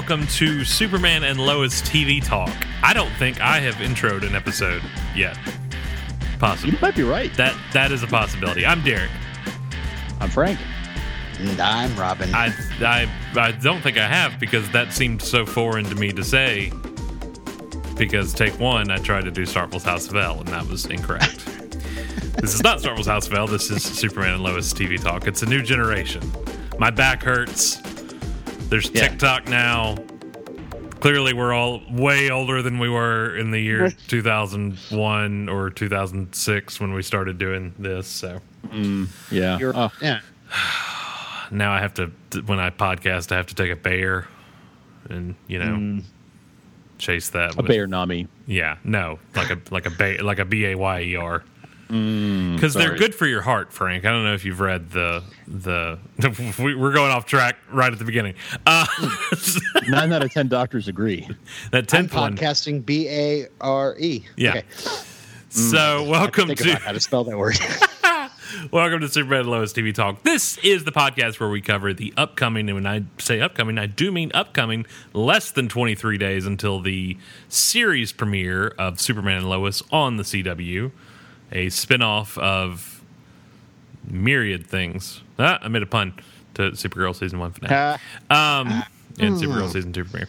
everybody. Welcome to Superman and Lois TV Talk. I don't think I have introed an episode yet. Possibly. You might be right. That that is a possibility. I'm Derek. I'm Frank. And I'm Robin. I I I don't think I have because that seemed so foreign to me to say. Because take one, I tried to do Startle's House of El, and that was incorrect. this is not Startle's House of El. This is Superman and Lois TV Talk. It's a new generation. My back hurts. There's Yeah. TikTok now. Clearly, we're all way older than we were in the year 2001 or 2006 when we started doing this. So mm, Yeah. You're- Oh, yeah. now I have to, when I podcast, I have to take a bear and, you know, mm. chase that. a with- Bayer Nami. Yeah, no, like a like a ba- like a b a y e r. Because they're good for your heart, Frank. I don't know if you've read the the. we- We're going off track right at the beginning. Uh, Nine out of ten doctors agree. that I'm podcasting B A R E. Yeah. Okay. So welcome Think to about how to spell that word. welcome to Superman and Lois TV Talk. This is the podcast where we cover the upcoming, and when I say upcoming, I do mean upcoming. Less than twenty three days until the series premiere of Superman and Lois on the CW, a spinoff of myriad things. Ah, I made a pun to Supergirl season one finale um, and Supergirl season two premiere.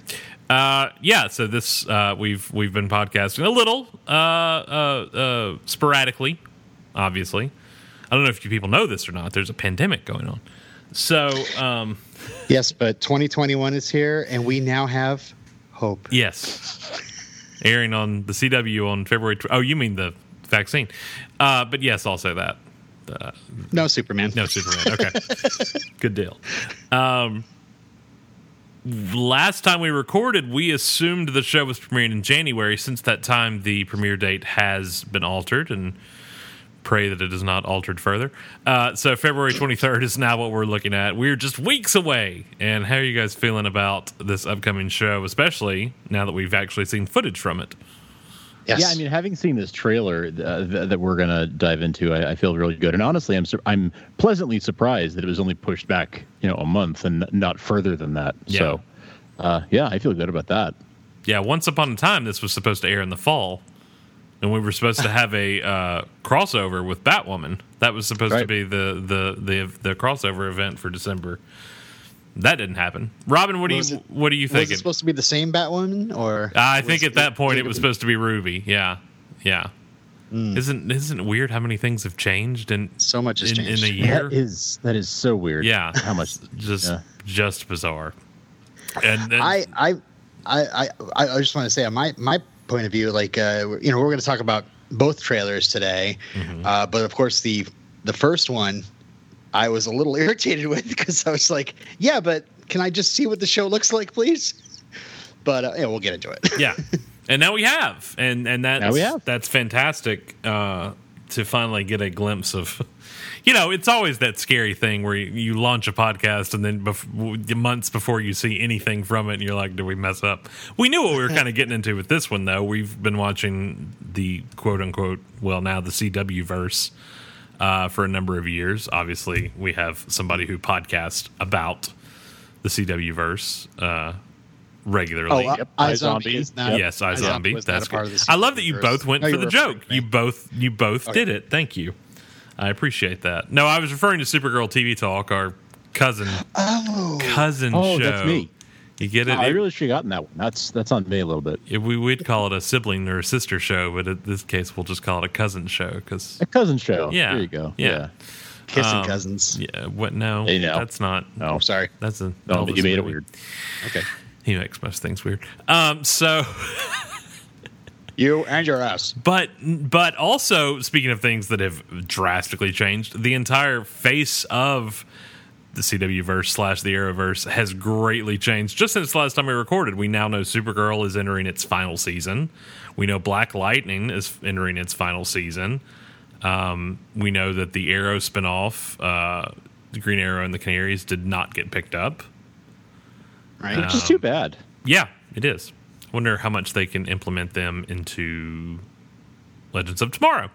Uh, yeah, so this uh, we've we've been podcasting a little uh, uh, uh, sporadically, obviously. I don't know if you people know this or not. There's a pandemic going on, so um, yes, but 2021 is here, and we now have hope. yes, airing on the CW on February. Tw- oh, you mean the vaccine? Uh, but yes, also that. No Superman. No Superman. Okay. Good deal. Um, last time we recorded, we assumed the show was premiering in January. Since that time, the premiere date has been altered, and pray that it is not altered further. Uh, so February 23rd is now what we're looking at. We're just weeks away. And how are you guys feeling about this upcoming show, especially now that we've actually seen footage from it? Yes. Yeah, I mean, having seen this trailer uh, th- that we're gonna dive into, I, I feel really good. And honestly, I'm sur- I'm pleasantly surprised that it was only pushed back, you know, a month and not further than that. Yeah. So, uh, yeah, I feel good about that. Yeah, once upon a time, this was supposed to air in the fall, and we were supposed to have a uh, crossover with Batwoman. That was supposed to be the, the the the crossover event for December. That didn't happen. Robin, what do Was you it- what are you was it supposed to be the same Batwoman, or I think at that point it was was supposed to be Ruby. Yeah, yeah. Isn't isn't it weird how many things have changed in so much has in, in a year? That is that is so weird. Yeah. how much? just yeah. just bizarre. And, and I, I, I, I, I just want to say, on my my point of view, like uh, you know, we're going to talk about both trailers today, Mm-hmm. uh, but of course the the first one, I was a little irritated with because I was like, yeah, but can I just see what the show looks like, please? But uh, yeah, we'll get into it. yeah and now we have and and that's Now we have. that's fantastic uh to finally get a glimpse of you know it's always that scary thing where you, you launch a podcast and then bef- months before you see anything from it and you're like do we mess up we knew what we were kind of getting into with this one though we've been watching the quote unquote well now the cw verse uh, for a number of years obviously we have somebody who podcasts about the cw verse uh regularly Oh, Yep, I, I Zombie Zombie. is not. Yes, I I zombie. was That's a part good. of the I love that you both went No, for the joke. You both you both Okay. did it. Thank you. I appreciate that. No, I was referring to Supergirl TV Talk, our cousin Oh, cousin Oh, show. that's me. You get it? I It- really should have gotten that one. That's that's on me a little bit. it- we would call it a sibling or a sister show, but in this case, we'll just call it a cousin show because A cousin show. Yeah, There you go. yeah. kissing um, cousins. yeah, what? No, Hey, no. that's not. No. Oh, sorry. That's a. No, you made it weird. Okay, He makes most things weird. Um, so. you and your ass. But but also speaking of things that have drastically changed, the entire face of the CW verse slash the Arrowverse has greatly changed. Just since the last time we recorded, we now know Supergirl is entering its final season. We know Black Lightning is entering its final season. Um, we know that the Arrow spinoff, uh, the Green Arrow and the Canaries, did not get picked up. Right. Uh, Which is too bad. Yeah, it is. Wonder how much they can implement them into Legends of Tomorrow.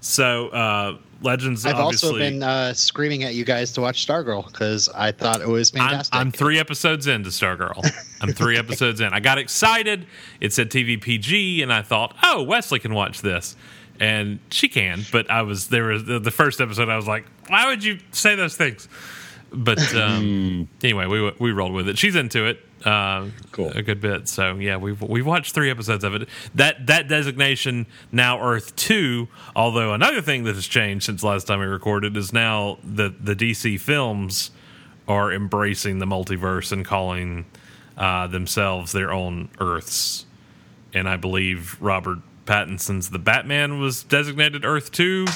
So uh, Legends. Of I've obviously, also been uh, screaming at you guys to watch Stargirl because I thought it was I'm, fantastic. I'm three episodes into Stargirl. I'm three episodes in. I got excited. It said TV PG, and I thought, oh, Wesley can watch this, and she can. But I was there was the first episode. I was like, why would you say those things? But um, anyway, we we rolled with it. She's into it. Uh, Cool. a good bit. So yeah, we've we've watched three episodes of it. That that designation now Earth two. Although another thing that has changed since last time we recorded is now the the DC films are embracing the multiverse and calling uh, themselves their own Earths. And I believe Robert Pattinson's The Batman was designated Earth two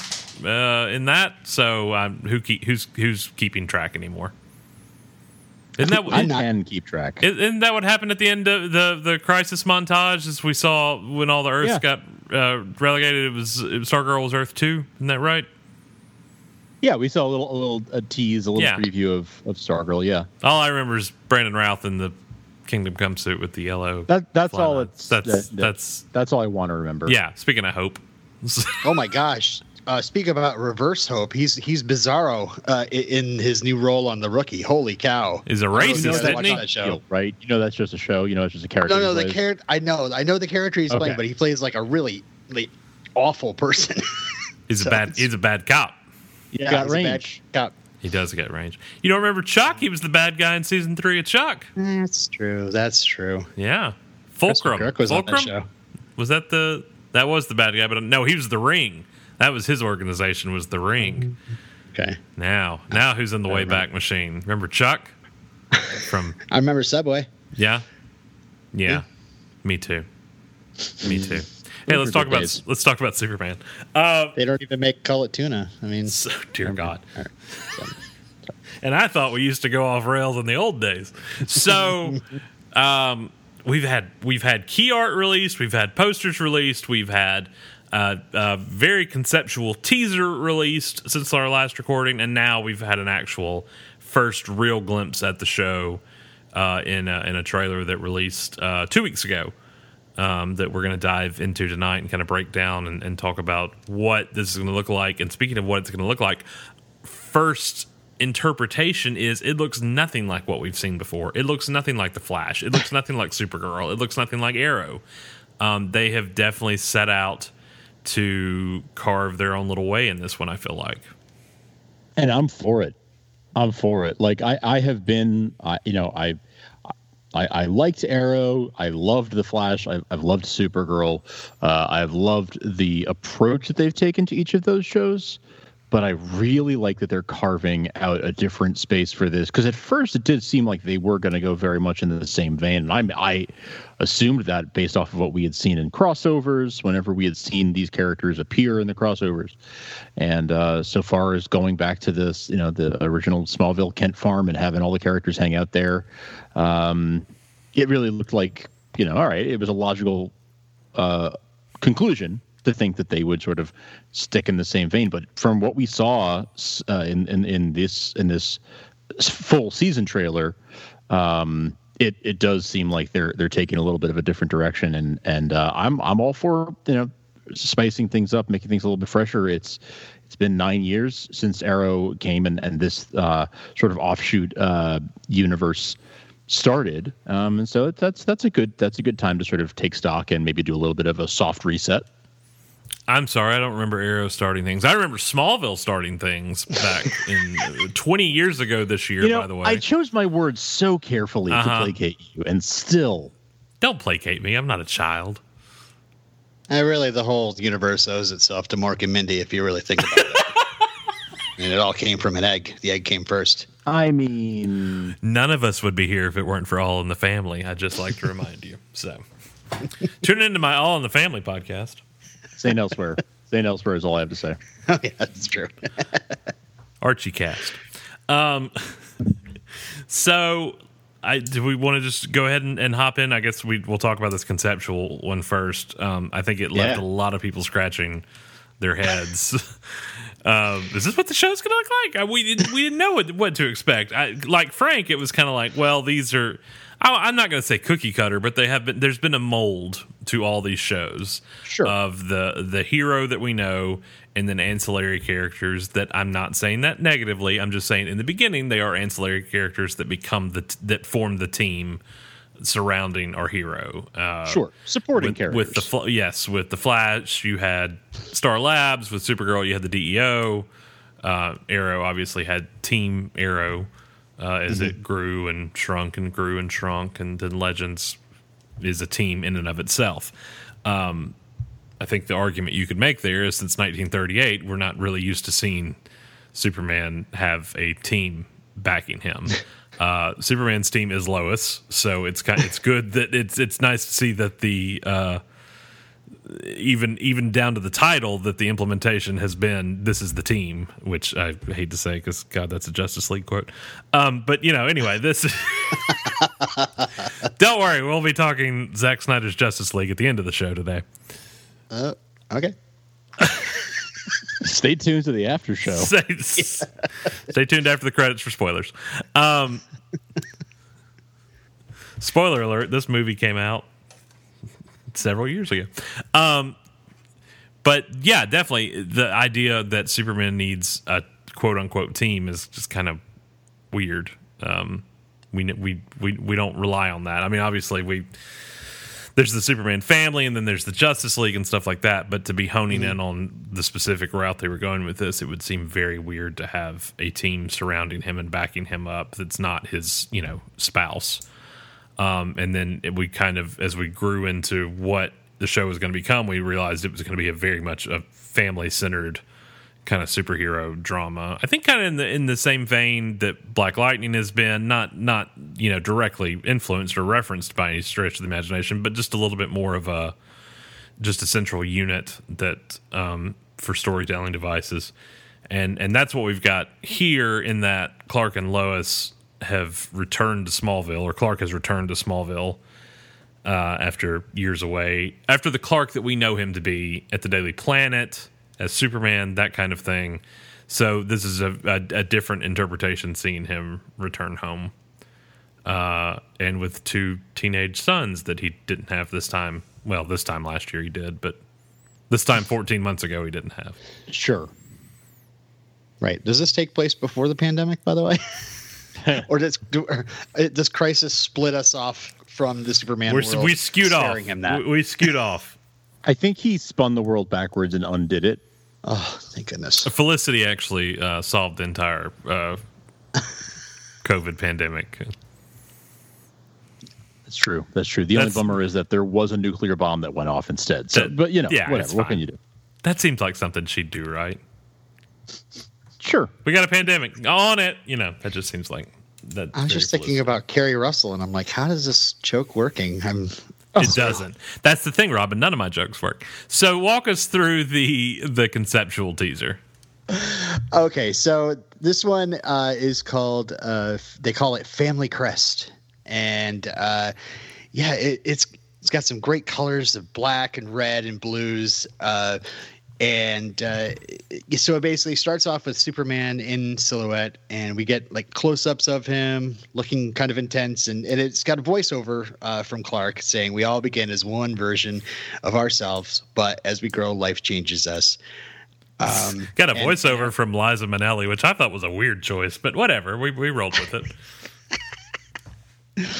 uh, in that. So um, who keep, who's who's keeping track anymore? Isn't that I can keep track. isn't that what happened at the end of the the crisis montage? As we saw when all the Earths Yeah. got uh, relegated, it was it was Stargirl was Earth two. Isn't that right? yeah, we saw a little a little a tease, a little Yeah. preview of of Stargirl. Yeah, All I remember is Brandon Routh in the Kingdom Come suit with the yellow. that that's all. It's that's that- that- that's that's all I want to remember. yeah. Speaking of hope, oh my gosh! Uh, speak about reverse hope. He's he's Bizarro uh, in his new role on the Rookie. Holy cow! is a don't know racist, you guys isn't he? that show. You know, right? You know that's just a show. You know it's just a character. No, no, the character. I know, I know the character he's playing, but he plays like a really like, awful person. He's a bad. He's a bad cop. He's got he's a bad range. cop. He does get range. You don't remember Chuck? He was the bad guy in season three of Chuck. That's true. That's true. Yeah, Fulcrum. Kirk was on that show. was that the that was the bad guy? But no, he was the Ring. That was his organization. Was the Ring. Okay, Now, now who's in the Wayback Machine? Remember Chuck from I remember Subway. Yeah, yeah, Yeah. me too, me too. Hey, let's talk about days. let's talk about Superman. Uh, They don't even make call it tuna. I mean, so, dear God. And I thought we used to go off rails in the old days. So, um, we've had we've had key art released, we've had posters released, we've had uh, a very conceptual teaser released since our last recording, and now we've had an actual first real glimpse at the show uh, in a, in a trailer that released uh, two weeks ago. Um, that we're going to dive into tonight and kind of break down and, and talk about what this is going to look like. And speaking of what it's going to look like, first interpretation is it looks nothing like what we've seen before. It looks nothing like the Flash. It looks nothing like Supergirl. It looks nothing like Arrow. Um, they have definitely set out to carve their own little way in this one. I feel like. and I'm for it. I'm for it. Like I, I have been, I, you know, I, I, I liked Arrow. I loved the Flash. I've, I've loved Supergirl. Uh, I've loved the approach that they've taken to each of those shows. But I really like that they're carving out a different space for this because at first it did seem like they were going to go very much into the same vein, and I, I assumed that based off of what we had seen in crossovers, whenever we had seen these characters appear in the crossovers, and uh, so far as going back to this, you know, the original Smallville Kent farm and having all the characters hang out there, um, it really looked like you know, all right, it was a logical uh, conclusion to think that they would sort of stick in the same vein. But from what we saw uh, in, in in this in this full season trailer, um, it it does seem like they're they're taking a little bit of a different direction, and and uh, I'm I'm all for you know spicing things up, making things a little bit fresher. It's it's been nine years since Arrow came and and this uh, sort of offshoot uh, universe started, um, and so that's that's a good that's a good time to sort of take stock and maybe do a little bit of a soft reset. I'm sorry, I don't remember Arrow starting things. I remember Smallville starting things back in uh, 20 years ago this year. You know, by the way, I chose my words so carefully Uh-huh. to placate you, and still, don't placate me. I'm not a child. Uh, really, the whole universe owes itself to Mork and Mindy, if you really think about it. and it all came from an egg. The egg came first. I mean, None of us would be here if it weren't for All in the Family. I'd just like to remind you. So, tune into my All in the Family podcast. St. Elsewhere. St. Elsewhere is all I have to say. Oh yeah, that's true. Archie cast. Um, so, I do we want to just go ahead and, and hop in? I guess we we'll talk about this conceptual one first. Um, I think it left Yeah. a lot of people scratching their heads. um, is this what the show's going to look like? Uh, we didn't we didn't know what, what to expect. I, like Frank, it was kind of like, well, these are. I, I'm not going to say cookie cutter, but they have been. There's been a mold to all these shows Sure. of the the hero that we know, and then ancillary characters that I'm not saying that negatively. I'm just saying in the beginning they are ancillary characters that become the t- that form the team surrounding our hero. Uh, Sure. Supporting with, characters. with the Fl- yes with the Flash you had Star Labs with Supergirl you had the DEO uh, Arrow obviously had Team Arrow uh, as Mm-hmm. it grew and shrunk and grew and shrunk and then Legends is a team in and of itself. Um, I think the argument you could make there is since 1938 we're not really used to seeing Superman have a team backing him. Uh, Superman's team is Lois, so it's kind it's good that it's it's nice to see that the uh, even even down to the title that the implementation has been this is the team, which I hate to say because God that's a Justice League quote. Um, but you know anyway this. don't worry, we'll be talking Zack Snyder's Justice League at the end of the show today. Uh, okay. Stay tuned to the after show. stay, stay tuned after the credits for spoilers. Um, spoiler alert: This movie came out several years ago. Um, but yeah, definitely the idea that Superman needs a quote unquote team is just kind of weird. Um, we we we we don't rely on that. I mean, obviously we there's the Superman family and then there's the Justice League and stuff like that. But to be honing in on the specific route they were going with this, it would seem very weird to have a team surrounding him and backing him up that's not his, you know, spouse. Um, and then it, we kind of, as we grew into what the show was going to become, we realized it was going to be a very much a family centered kind of superhero drama. I think kind of in the in the same vein that Black Lightning has been, not not you know directly influenced or referenced by any stretch of the imagination, but just a little bit more of a just a central unit that um, for storytelling devices, and and that's what we've got here in that Clark and Lois have returned to Smallville, or Clark has returned to Smallville. Uh, after years away, after the Clark that we know him to be at the Daily Planet, as Superman, that kind of thing. So this is a, a, a different interpretation seeing him return home, uh, and with two teenage sons that he didn't have this time. Well, this time last year he did, but this time 14 months ago he didn't have. Sure. Right. Does this take place before the pandemic, by the way? or does do, or, uh, does Crisis split us off from the Superman We're, world? we skewed off. Him that. We, we skewed off. I think he spun the world backwards and undid it. oh, thank goodness. Felicity actually uh, solved the entire uh, COVID pandemic. That's true. That's true. The That's- only bummer is that there was a nuclear bomb that went off instead. So, That- but you know, yeah, whatever. What can you do? That seems like something she'd do, right? Sure. We got a pandemic on it. You know, that just seems like that. I was just thinking about Keri Russell, and I'm like, how does this joke working? I'm It doesn't. That's the thing, Robin. None of my jokes work. So walk us through the the conceptual teaser. Okay, so this one uh, is called uh, f- they call it Family Crest, and uh, yeah, it, it's it's got some great colors of black and red and blues, uh, and uh, so it basically starts off with Superman in silhouette, and we get like close-ups of him looking kind of intense, and, and it's got a voiceover uh, from Clark saying, "We all begin as one version of ourselves, but as we grow, life changes us." Um, Got a and- voiceover from Liza Minnelli, which I thought was a weird choice, but whatever. We we rolled with it.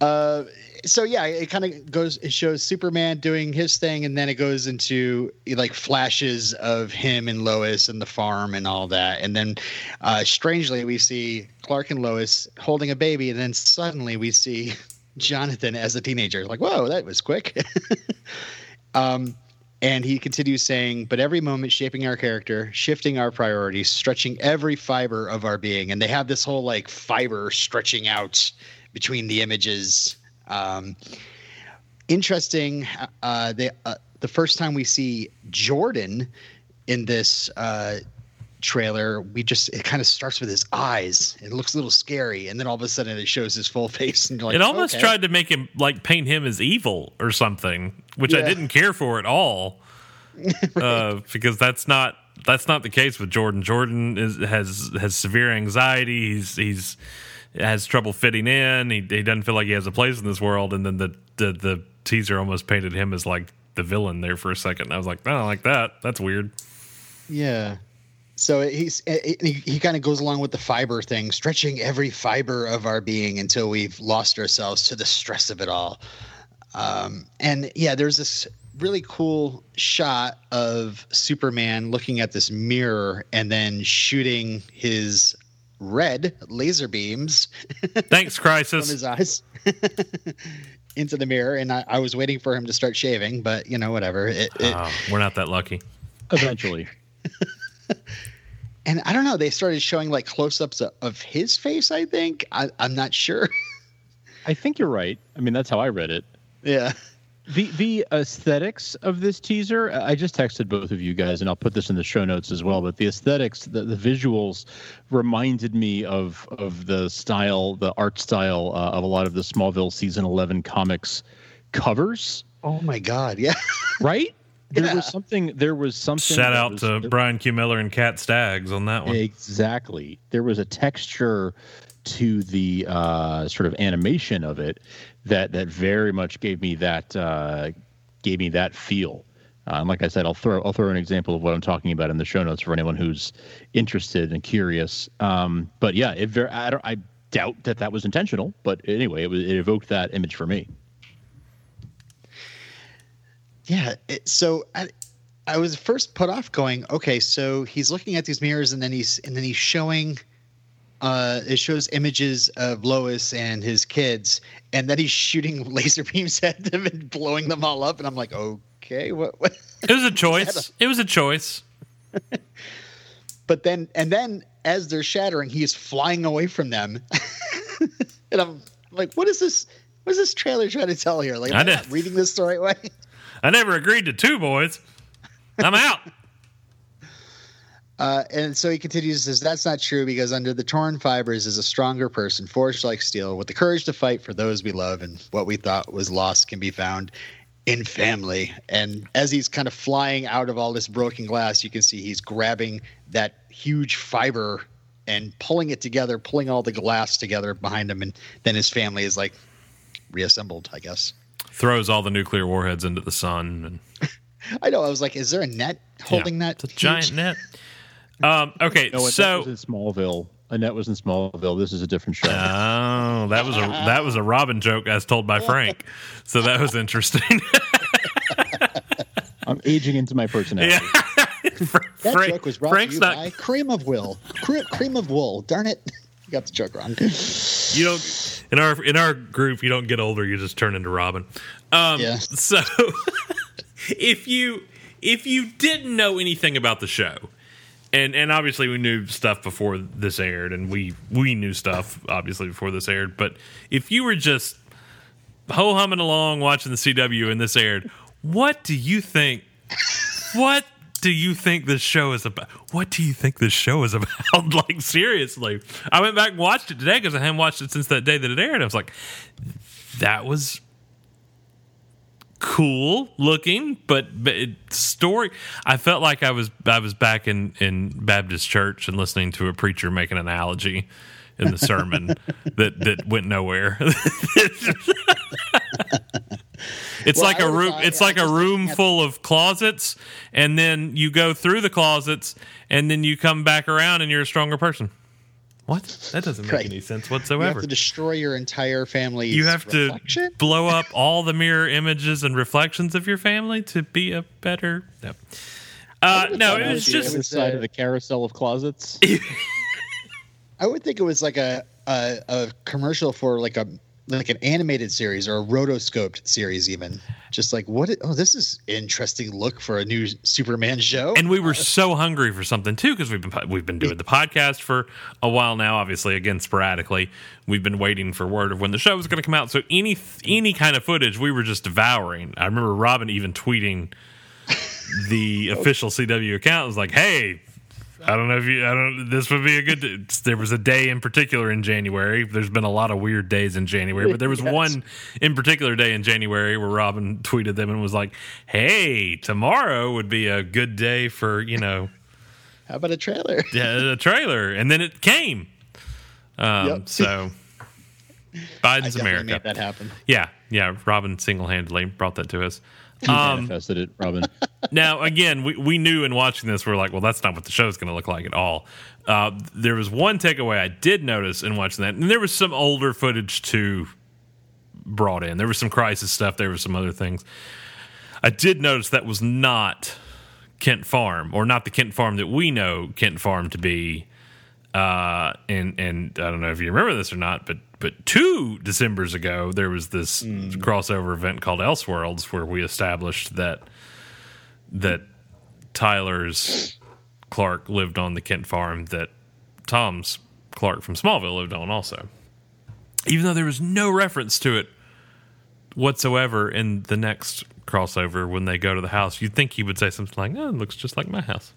Uh, so yeah, it kind of goes. It shows Superman doing his thing, and then it goes into like flashes of him and Lois and the farm and all that. And then, uh, strangely, we see Clark and Lois holding a baby, and then suddenly we see Jonathan as a teenager. Like, whoa, that was quick. um, and he continues saying, but every moment shaping our character, shifting our priorities, stretching every fiber of our being. And they have this whole like fiber stretching out between the images. Um, interesting. Uh, they, uh, the first time we see Jordan in this uh, trailer, we just it kind of starts with his eyes. It looks a little scary, and then all of a sudden it shows his full face, and like, It almost okay. tried to make him like paint him as evil or something, which I didn't care for at all. uh, because that's not that's not the case with Jordan. Jordan is has has severe anxiety. He's he's has trouble fitting in. He, he doesn't feel like he has a place in this world. And then the, the the teaser almost painted him as like the villain there for a second. I was like, I don't like that. That's weird. Yeah. So he's he, he kind of goes along with the fiber thing, stretching every fiber of our being until we've lost ourselves to the stress of it all. Um, and yeah, there's this really cool shot of Superman looking at this mirror and then shooting his red laser beams. Thanks, Crisis. from his eyes into the mirror, and I, I, was waiting for him to start shaving, but you know, whatever. It, it, oh, we're not that lucky. Eventually. and I don't know. They started showing like close-ups of, of his face. I think I, I'm not sure. I think you're right. I mean, that's how I read it. Yeah the the aesthetics of this teaser i just texted both of you guys and i'll put this in the show notes as well but the aesthetics the, the visuals reminded me of of the style the art style uh, of a lot of the smallville season 11 comics covers. Oh my god yeah. Right? There yeah. was something there was something shout out was, to Bryan q. Miller and cat staggs on that one. Exactly. There was a texture to the uh, sort of animation of it that that very much gave me that uh, gave me that feel. Uh, and like I said, I'll throw I'll throw an example of what I'm talking about in the show notes for anyone who's interested and curious. Um, but yeah, it I, I doubt that that was intentional, but anyway, it was it evoked that image for me. Yeah, it, so I, I was first put off going, okay, so he's looking at these mirrors and then he's and then he's showing uh, it shows images of Lois and his kids, and then he's shooting laser beams at them and blowing them all up. And I'm like, okay, what? what? It was a choice. A- it was a choice. but then, and then as they're shattering, he's flying away from them, and I'm like, what is this? What is this trailer trying to tell here? Like, am I, I not reading this the right way? I never agreed to two boys. I'm out. Uh, and so he continues says that's not true because under the torn fibers is a stronger person forged like steel with the courage to fight for those we love and what we thought was lost can be found in family. And as he's kind of flying out of all this broken glass you can see he's grabbing that huge fiber and pulling it together pulling all the glass together behind him. And then his family is like reassembled i guess. Throws all the nuclear warheads into the sun and i know. I was like is there a net holding yeah, that it's a giant net um, okay, no, so was in Smallville. Annette was in Smallville. This is a different show. Oh, that was a that was a Robin joke as told by Frank. So that was interesting. I'm aging into my personality. Yeah. that Frank, joke was brought Frank's to you not... by Cream of Will. Cream of Wool. Darn it, you got the joke wrong. You don't in our in our group. You don't get older. You just turn into Robin. Um, yeah. So if you if you didn't know anything about the show and and obviously we knew stuff before this aired, and we we knew stuff obviously before this aired. But if you were just ho humming along watching the CW and this aired, what do you think? what do you think this show is about? What do you think this show is about? like seriously, I went back and watched it today because I hadn't watched it since that day that it aired. I was like, that was cool looking, but, but it, story. I felt like I was I was back in in Baptist church and listening to a preacher make an analogy in the sermon that that went nowhere. it's well, like a room. It's like a room full of closets, and then you go through the closets, and then you come back around, and you're a stronger person. What? That doesn't make right. any sense whatsoever. You have to destroy your entire family. You have reflection? to blow up all the mirror images and reflections of your family to be a better. No, uh, no, it was just the side of the carousel of closets. I would think it was like a, a a commercial for like a like an animated series or a rotoscoped series even. Just like what oh this is interesting look for a new superman show. And we were so hungry for something too because we've been we've been doing the podcast for a while now obviously again sporadically. We've been waiting for word of when the show was going to come out. So any any kind of footage we were just devouring. I remember robin even tweeting the official cw account. Was like hey I don't know if you. I don't. This would be a good. There was a day in particular in January. There's been a lot of weird days in January, but there was yes. one in particular day in January where Robin tweeted them and was like, "Hey, tomorrow would be a good day for you know." How about a trailer? yeah, a trailer, and then it came. Um, yep. So Biden's America. made that happen. Yeah, yeah. Robin single handedly brought that to us. You Um, manifested it, Robin. now, again, we, we knew in watching this, we're like, well, that's not what the show's going to look like at all. Uh, there was one takeaway I did notice in watching that, and there was some older footage too brought in. There was some crisis stuff. There were some other things. I did notice that was not Kent Farm, or not the Kent Farm that we know Kent Farm to be. Uh, and and I don't know if you remember this or not, but but two December's ago there was this crossover event called Elseworlds where we established that that Tyler's Clark lived on the Kent farm that Tom's Clark from Smallville lived on also. Even though there was no reference to it whatsoever in the next crossover when they go to the house, you'd think he would say something like, "Oh, it looks just like my house."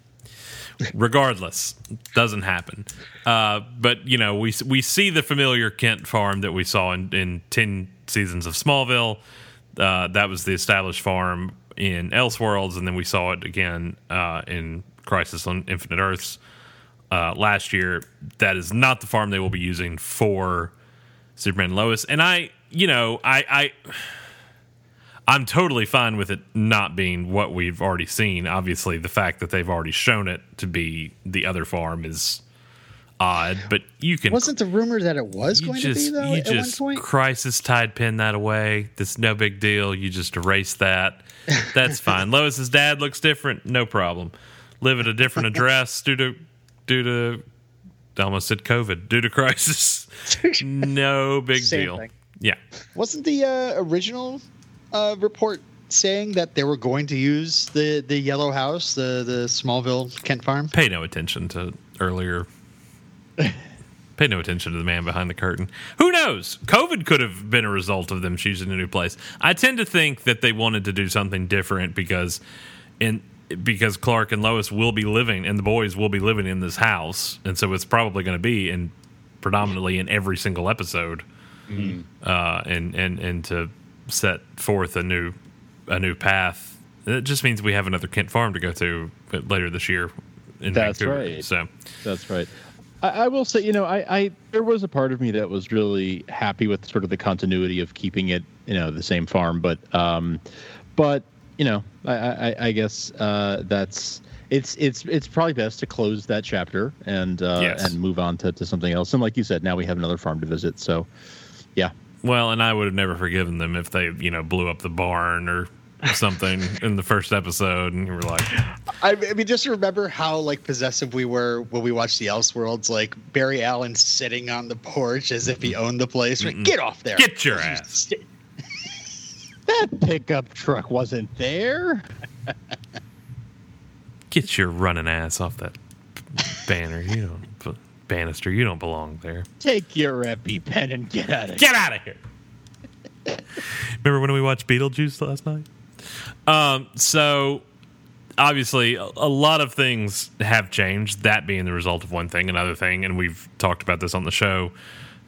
Regardless, doesn't happen. Uh, but you know, we we see the familiar Kent farm that we saw in, in ten seasons of Smallville. Uh, that was the established farm in Elseworlds, and then we saw it again uh, in Crisis on Infinite Earths uh, last year. That is not the farm they will be using for Superman and Lois. And I, you know, I, I, I'm totally fine with it not being what we've already seen. Obviously, the fact that they've already shown it to be the other farm is odd, but you can Wasn't the rumor that it was going just to be though you at one just point? crisis tide pin that away. That's no big deal. You just erase that. That's fine. Lois's dad looks different. No problem. Live at a different address due to due to I almost said COVID due to crisis. No big Same deal. thing. Yeah. Wasn't the uh, original uh, report saying that they were going to use the the yellow house, the the Smallville Kent farm? Pay no attention to earlier. Pay no attention to the man behind the curtain. Who knows? COVID could have been a result of them choosing a new place. I tend to think that they wanted to do something different because in because Clark and Lois will be living and the boys will be living in this house, and so it's probably going to be in predominantly in every single episode, uh, and and and to set forth a new a new path. It just means we have another Kent farm to go to later this year. In That's Vancouver. right. So That's right. I, I will say, you know, I, I there was a part of me that was really happy with sort of the continuity of keeping it, you know, the same farm, but um, but you know, I, I, I guess uh, that's it's it's it's probably best to close that chapter and uh, Yes. and move on to, to something else. And like you said, now we have another farm to visit. So, yeah, Well, and I would have never forgiven them if they, you know, blew up the barn or something in the first episode, and you were like, I, I mean, just remember how like possessive we were when we watched the Elseworlds. Like Barry Allen sitting on the porch as if he owned the place. Like, Get off there! "Get your ass!" that pickup truck wasn't there. Get your running ass off that banner. You don't banister. You don't belong there. Take your EpiPen and get out of here. Get out of here. Remember when we watched Beetlejuice last night? Um, so obviously a, a lot of things have changed, that being the result of one thing. Another thing, and we've talked about this on the show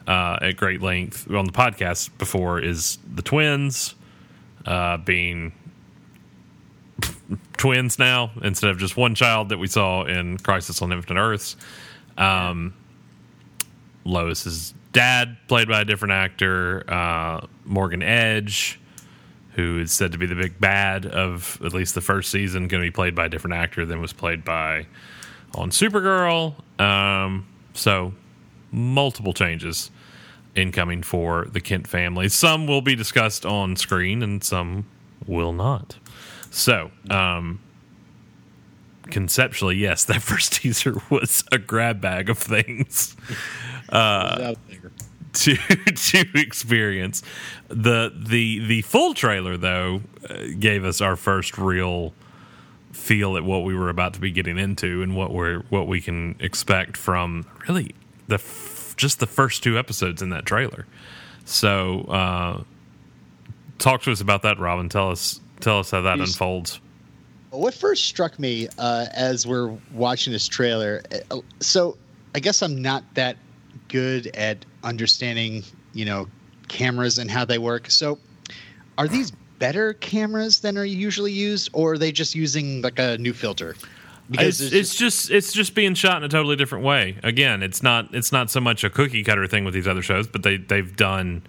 uh, at great length on the podcast before, is the twins uh, being twins now instead of just one child that we saw in Crisis on Infinite Earths. Um, Lois's dad, played by a different actor, uh, Morgan Edge, who is said to be the big bad of at least the first season, going to be played by a different actor than was played by on Supergirl. Um, so multiple changes incoming for the Kent family. Some will be discussed on screen, and some will not. So, um, conceptually, yes, that first teaser was a grab bag of things there. to to experience. The the the full trailer though uh, gave us our first real feel at what we were about to be getting into and what we're what we can expect from really the f- just the first two episodes in that trailer. So uh talk to us about that Robin. Tell us tell us how that Yes. unfolds. What first struck me uh, as we're watching this trailer, uh, so I guess I'm not that good at understanding, you know, cameras and how they work. So, are these better cameras than are usually used, or are they just using like a new filter? It's, it's just it's just being shot in a totally different way. Again, it's not it's not so much a cookie cutter thing with these other shows, but they they've done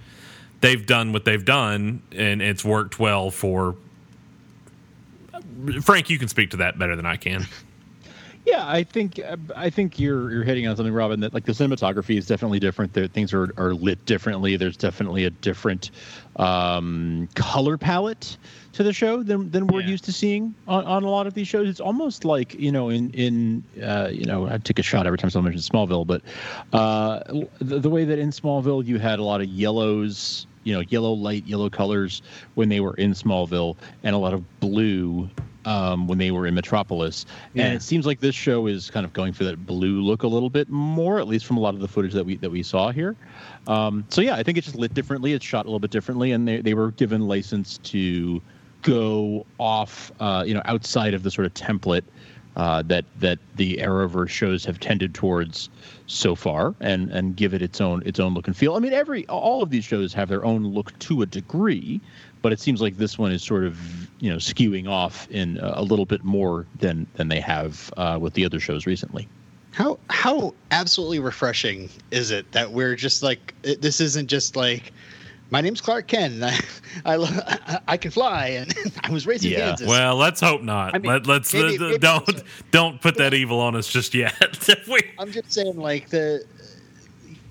they've done what they've done, and it's worked well for. Frank, you can speak to that better than I can. Yeah, I think I think you're you're hitting on something, Robin. That like the cinematography is definitely different. There, things are are lit differently. There's definitely a different um, color palette to the show than than we're yeah. used to seeing on, on a lot of these shows. It's almost like you know in in uh, you know I take a shot every time someone mentions Smallville, but uh, the, the way that in Smallville you had a lot of yellows you know yellow light yellow colors when they were in Smallville and a lot of blue um, when they were in Metropolis. Yeah. And it seems like this show is kind of going for that blue look a little bit more, at least from a lot of the footage that we that we saw here. Um, so yeah, I think it's just lit differently. It's shot a little bit differently, and they they were given license to go off, uh, you know, outside of the sort of template uh, that that the Arrowverse shows have tended towards so far, and and give it its own its own look and feel. I mean, every all of these shows have their own look to a degree, but it seems like this one is sort of you know skewing off in a little bit more than than they have uh, with the other shows recently. How how absolutely refreshing is it that we're just like it, this isn't just like my name's Clark Kent and I I, I can fly and I was raised in yeah. Kansas. Well, let's hope not. I mean, Let, us maybe, maybe don't don't put that evil on us just yet. I'm just saying like the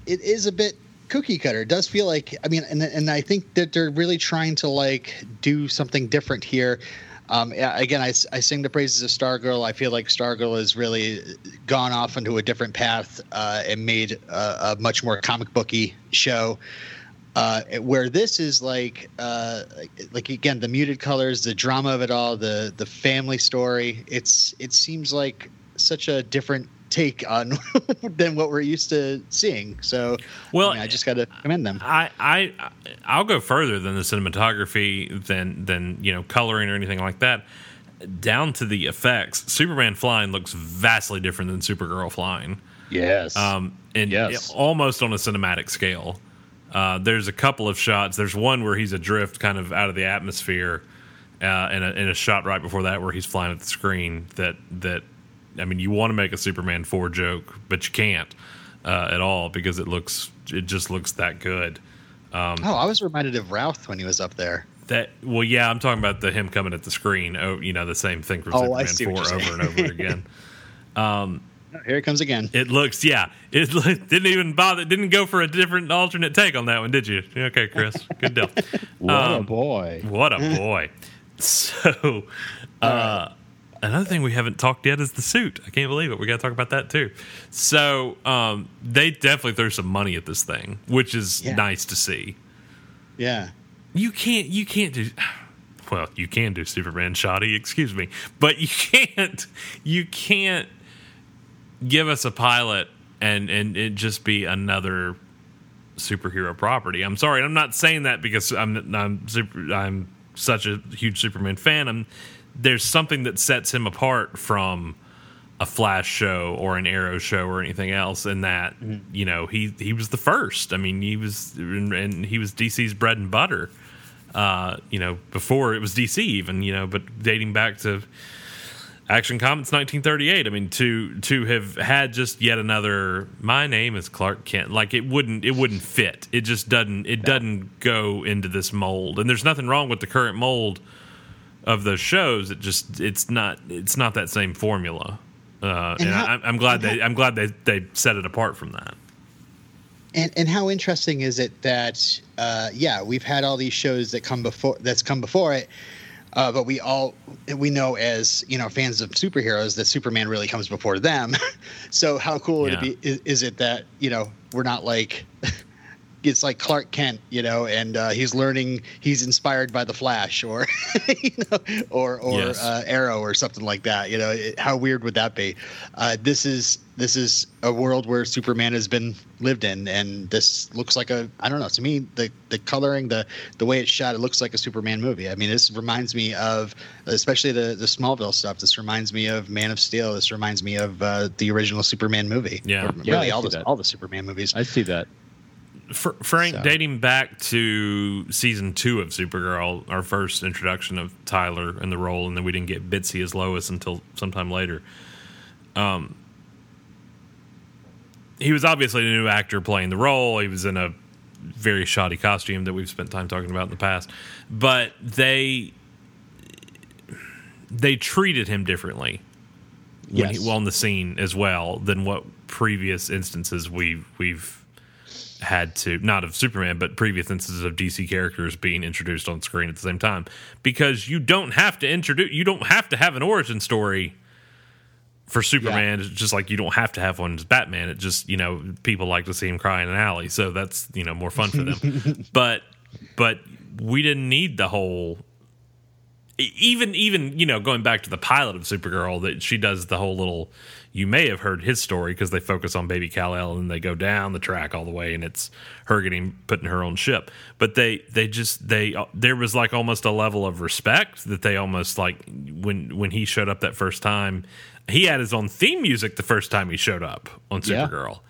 it is a bit cookie cutter. It does feel like I mean, and and I think that they're really trying to like do something different here. Um, again, I, I sing the praises of Stargirl. I feel like Stargirl has really gone off into a different path uh, and made a, a, much more comic booky show. Uh, where this is like, uh, like again, the muted colors, the drama of it all, the the family story. It's it seems like such a different take on than what we're used to seeing. So, well, I, mean, I just got to commend them. I, I, I'll go further than the cinematography, than than you know coloring or anything like that. Down to the effects, Superman flying looks vastly different than Supergirl flying. Yes, um, and yes. almost on a cinematic scale. Uh, there's a couple of shots. There's one where he's adrift, kind of out of the atmosphere, uh, and, a, and a shot right before that where he's flying at the screen. That that I mean, you want to make a Superman four joke, but you can't uh, at all because it looks it just looks that good. Um, oh, I was reminded of Routh when he was up there. That well, yeah, I'm talking about the him coming at the screen. Oh, you know, the same thing from oh, Superman four over and over again. Um, oh, here it comes again. It looks, yeah, it didn't even bother. Didn't go for a different alternate take on that one, did you? Okay, Chris, good deal. what um, a boy! What a boy! So, uh, another thing we haven't talked yet is the suit. I can't believe it. We got to talk about that too. So um, they definitely threw some money at this thing, which is yeah. nice to see. Yeah, you can't. You can't do. Well, you can do Superman shoddy. Excuse me, but you can't. You can't give us a pilot and and it just be another superhero property. I'm sorry. I'm not saying that because I'm I'm super, I'm such a huge Superman fan. I'm there's something that sets him apart from a Flash show or an Arrow show or anything else in that mm-hmm. you know he he was the first. I mean he was and he was DC's bread and butter. Uh, you know before it was DC even you know but dating back to Action Comics 1938. I mean to to have had just yet another my name is Clark Kent like it wouldn't it wouldn't fit. It just doesn't it doesn't go into this mold. And there's nothing wrong with the current mold of those shows. It just it's not it's not that same formula. Uh, and, and how, I, am glad they how, I'm glad they they set it apart from that. And and how interesting is it that uh, yeah we've had all these shows that come before that's come before it. Uh, but we all we know as you know fans of superheroes that Superman really comes before them. so how cool yeah. it be, is, is, it that you know we're not like it's like Clark Kent, you know, and uh, he's learning. He's inspired by the Flash, or you know, or or yes. uh, Arrow, or something like that. You know, it, how weird would that be? Uh, this is this is a world where Superman has been lived in, and this looks like a I don't know. To me, the the coloring, the the way it's shot, it looks like a Superman movie. I mean, this reminds me of especially the the Smallville stuff. This reminds me of Man of Steel. This reminds me of uh, the original Superman movie. Yeah, really, all the all the Superman movies. I see that Fr- Frank, So- dating back to season two of Supergirl, our first introduction of Tyler in the role, and then we didn't get Bitsie as Lois until sometime later. Um, he was obviously a new actor playing the role. He was in a very shoddy costume that we've spent time talking about in the past, but they they treated him differently when Yes. he, on the scene as well than what previous instances we we've had to not of Superman, but previous instances of DC characters being introduced on screen at the same time. Because you don't have to introduce, you don't have to have an origin story for Superman. It's just like you don't have to have one as Batman. It just you know people like to see him cry in an alley, so that's you know more fun for them. but but we didn't need the whole even even you know going back to the pilot of Supergirl that she does the whole little you may have heard his story because they focus on baby Kal-El and they go down the track all the way and it's her getting put in her own ship but they they just they there was like almost a level of respect that they almost like when when he showed up that first time he had his own theme music the first time he showed up on Yeah. Supergirl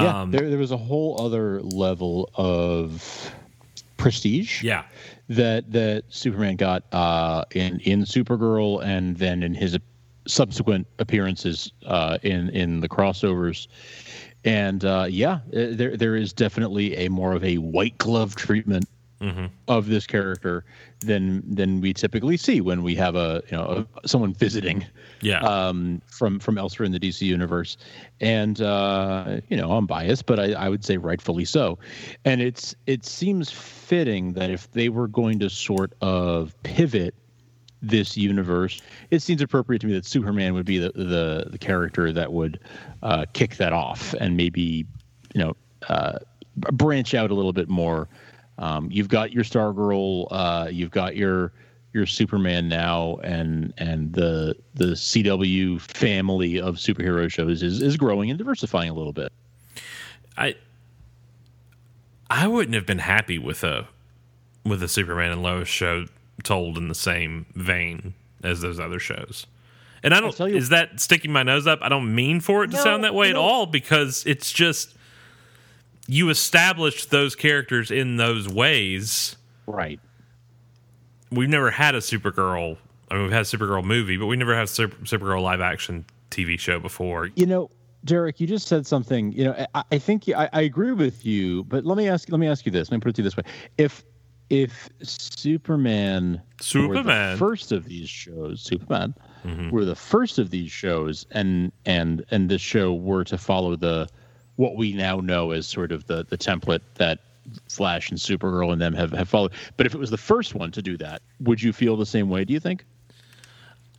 Yeah, Um, there there was a whole other level of prestige. yeah that that Superman got uh, in in Supergirl and then in his subsequent appearances uh, in in the crossovers. And uh, yeah, there there is definitely a more of a white glove treatment of this character than than we typically see when we have a you know a, someone visiting yeah um, from from elsewhere in the DC universe, and uh, you know I'm biased, but I, I would say rightfully so. And it's it seems fitting that if they were going to sort of pivot this universe, it seems appropriate to me that Superman would be the the, the character that would uh, kick that off and maybe you know uh, branch out a little bit more. Um, you've got your Stargirl, uh, you've got your your Superman now, and and the the CW family of superhero shows is is growing and diversifying a little bit. I I wouldn't have been happy with a with a Superman and Lois show told in the same vein as those other shows. And I don't tell you- is that sticking my nose up? I don't mean for it to No, sound that way at all because it's just you established those characters in those ways. Right. We've never had a Supergirl. I mean, we've had a Supergirl movie, but we never had a Super, Supergirl live action TV show before. You know, Derek, you just said something. You know, I, I think I, I agree with you, but let me ask. Let me ask you this. Let me put it to you this way: if if Superman, were Superman. the first of these shows, Superman, mm-hmm. were the first of these shows, and and and this show were to follow the what we now know as sort of the the template that Flash and Supergirl and them have have followed. But if it was the first one to do that, would you feel the same way? Do you think?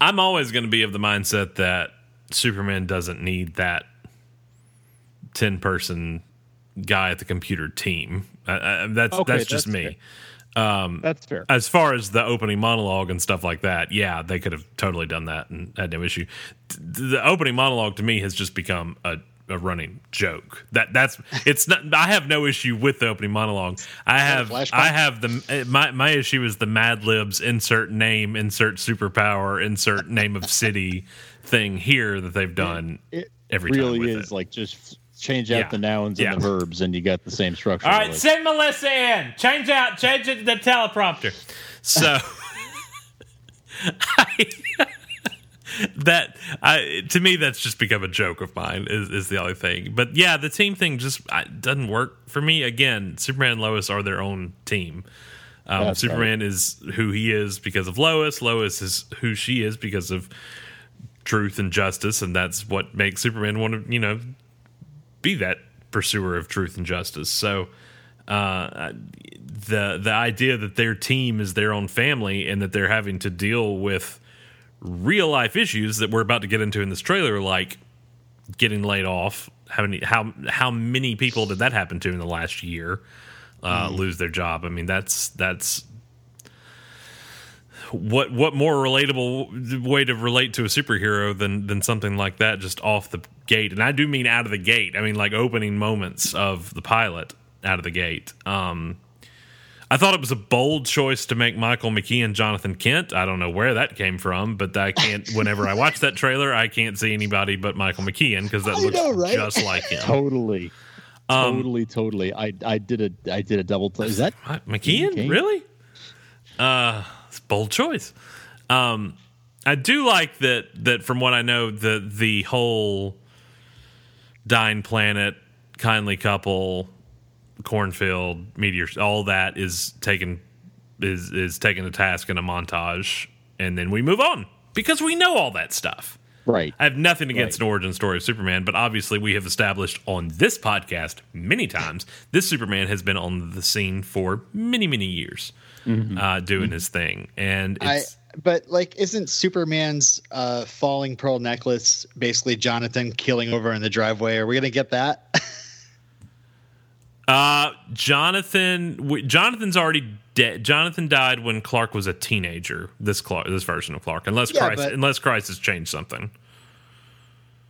I'm always going to be of the mindset that Superman doesn't need that 10 person guy at the computer team. Uh, uh, that's Okay, that's just that's me. That's fair. As far as the opening monologue and stuff like that, yeah, they could have totally done that and had no issue. The opening monologue to me has just become a, a running joke. That that's it's not. I have no issue with the opening monologue. I have? I have the uh, my my issue is the Mad Libs insert name, insert superpower, insert name of city thing here that they've done It every really with is it. like just change out Yeah. the nouns Yeah. and the verbs, and you got the same structure. All right, Like, send Melissa in. Change out, change it to the teleprompter. So I, that I, to me, that's just become a joke of mine. Is, is the only thing. But yeah, the team thing just I, doesn't work for me. Again, Superman and Lois are their own team. Um, Superman is who he is because of Lois. Lois is who she is because of truth and justice, and that's what makes Superman want to, you know, be that pursuer of truth and justice. So uh, the the idea that their team is their own family and that they're having to deal with real life issues that we're about to get into in this trailer, like getting laid off. How many how how many people did that happen to in the last year? Uh, Lose their job. I mean, that's that's what what more relatable way to relate to a superhero than than something like that just off the gate and i do mean out of the gate i mean like opening moments of the pilot out of the gate um i thought it was a bold choice to make michael mckeon jonathan kent i don't know where that came from but i can't whenever i watch that trailer i can't see anybody but michael mckeon because that I looks know, right? just like him totally. Um, totally, totally. I I did a I did a double. T- is that What, McKeon? McKean? Really? Uh, it's a bold choice. Um, I do like that. That from what I know, the the whole dying planet, kindly couple, cornfield, meteors, all that is taken is is taken to task in a montage, and then we move on because we know all that stuff. right? I have nothing against Right. an origin story of Superman, but obviously we have established on this podcast many times this Superman has been on the scene for many, many years, uh, doing his thing, and I but like isn't Superman's uh falling pearl necklace basically Jonathan killing over in the driveway? Are we gonna get that? uh, Jonathan. w- Jonathan's already dead. Jonathan died when Clark was a teenager. This Clark, this version of Clark, unless Yeah, Christ, but- unless Christ has changed something.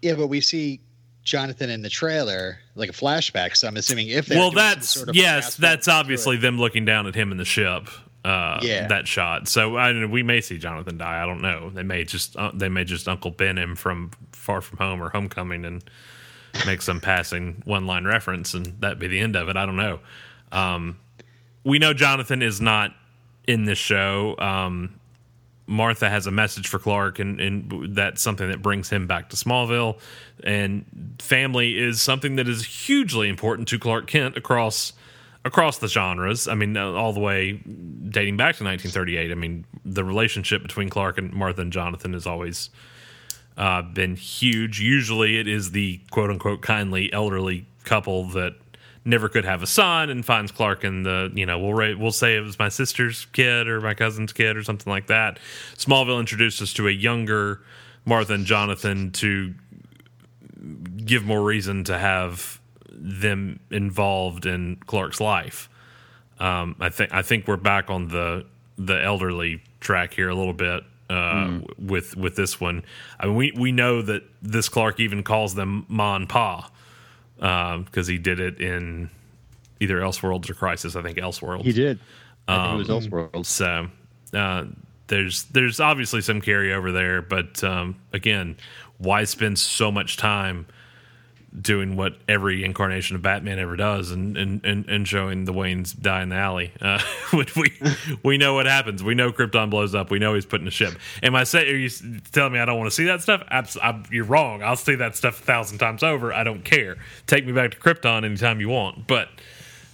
yeah, but we see Jonathan in the trailer, like a flashback. So I'm assuming if well that's sort of yes that's obviously them looking down at him in the ship uh Yeah. that shot so I we may see Jonathan die I don't know they may just uh, they may just Uncle Ben him from Far From Home or Homecoming and make some passing one line reference and that be the end of it I don't know um we know Jonathan is not in this show um Martha has a message for Clark, and, and that's something that brings him back to Smallville. And family is something that is hugely important to Clark Kent across across the genres. I mean, all the way dating back to 1938. I mean, the relationship between Clark and Martha and Jonathan is always uh, been huge. Usually, it is the quote unquote kindly elderly couple that never could have a son and finds Clark in the you know we'll we'll say it was my sister's kid or my cousin's kid or something like that. Smallville introduced us to a younger Martha and Jonathan to give more reason to have them involved in Clark's life. Um, I think I think we're back on the the elderly track here a little bit uh, w- with with this one. I mean, we we know that this Clark even calls them Ma and Pa because he did it in either Elseworlds or Crisis. I think Elseworlds. He did. I think it was Elseworlds. So uh, there's there's obviously some carryover there, but um, again, why spend so much time doing what every incarnation of Batman ever does and and, and, and showing the Waynes die in the alley? Uh, we we know what happens. We know Krypton blows up. We know he's put in a ship. Am I say? Are you telling me I don't want to see that stuff? I'm, you're wrong. I'll see that stuff a thousand times over. I don't care. Take me back to Krypton anytime you want. But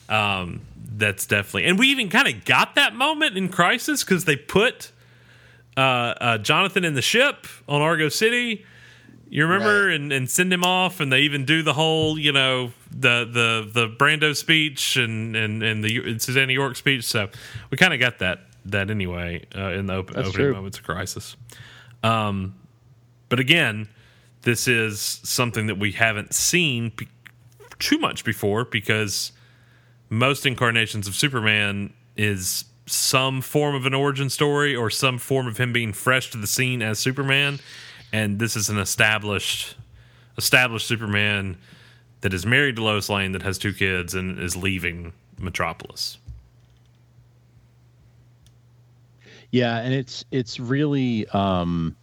um, that's definitely, and we even kind of got that moment in Crisis because they put uh, uh, Jonathan in the ship on Argo City. You remember, Right. and, and send him off, and they even do the whole, you know, the the the Brando speech and and and the Susannah York speech. So we kind of got that that anyway uh, in the open, That's opening true. moments of Crisis. Um, but again, this is something that we haven't seen be- too much before because most incarnations of Superman is some form of an origin story or some form of him being fresh to the scene as Superman, and this is an established established Superman that is married to Lois Lane that has two kids and is leaving Metropolis. Yeah, and it's it's really um,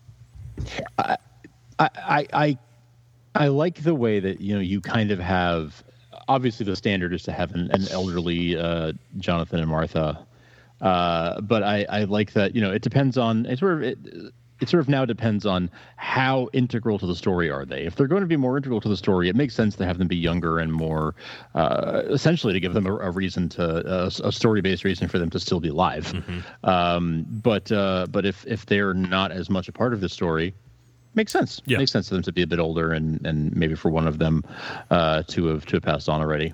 I, I I I like the way that you know you kind of have obviously the standard is to have an, an elderly uh, Jonathan and Martha, uh, but I I like that you know it depends on it sort of it, it sort of now depends on how integral to the story are they. If they're going to be more integral to the story, it makes sense to have them be younger and more, uh, essentially, to give them a, a reason to a, a story-based reason for them to still be alive. Um, but uh, but if if they're not as much a part of the story, makes sense. Yeah. Makes sense for them to be a bit older and and maybe for one of them uh, to have to have passed on already.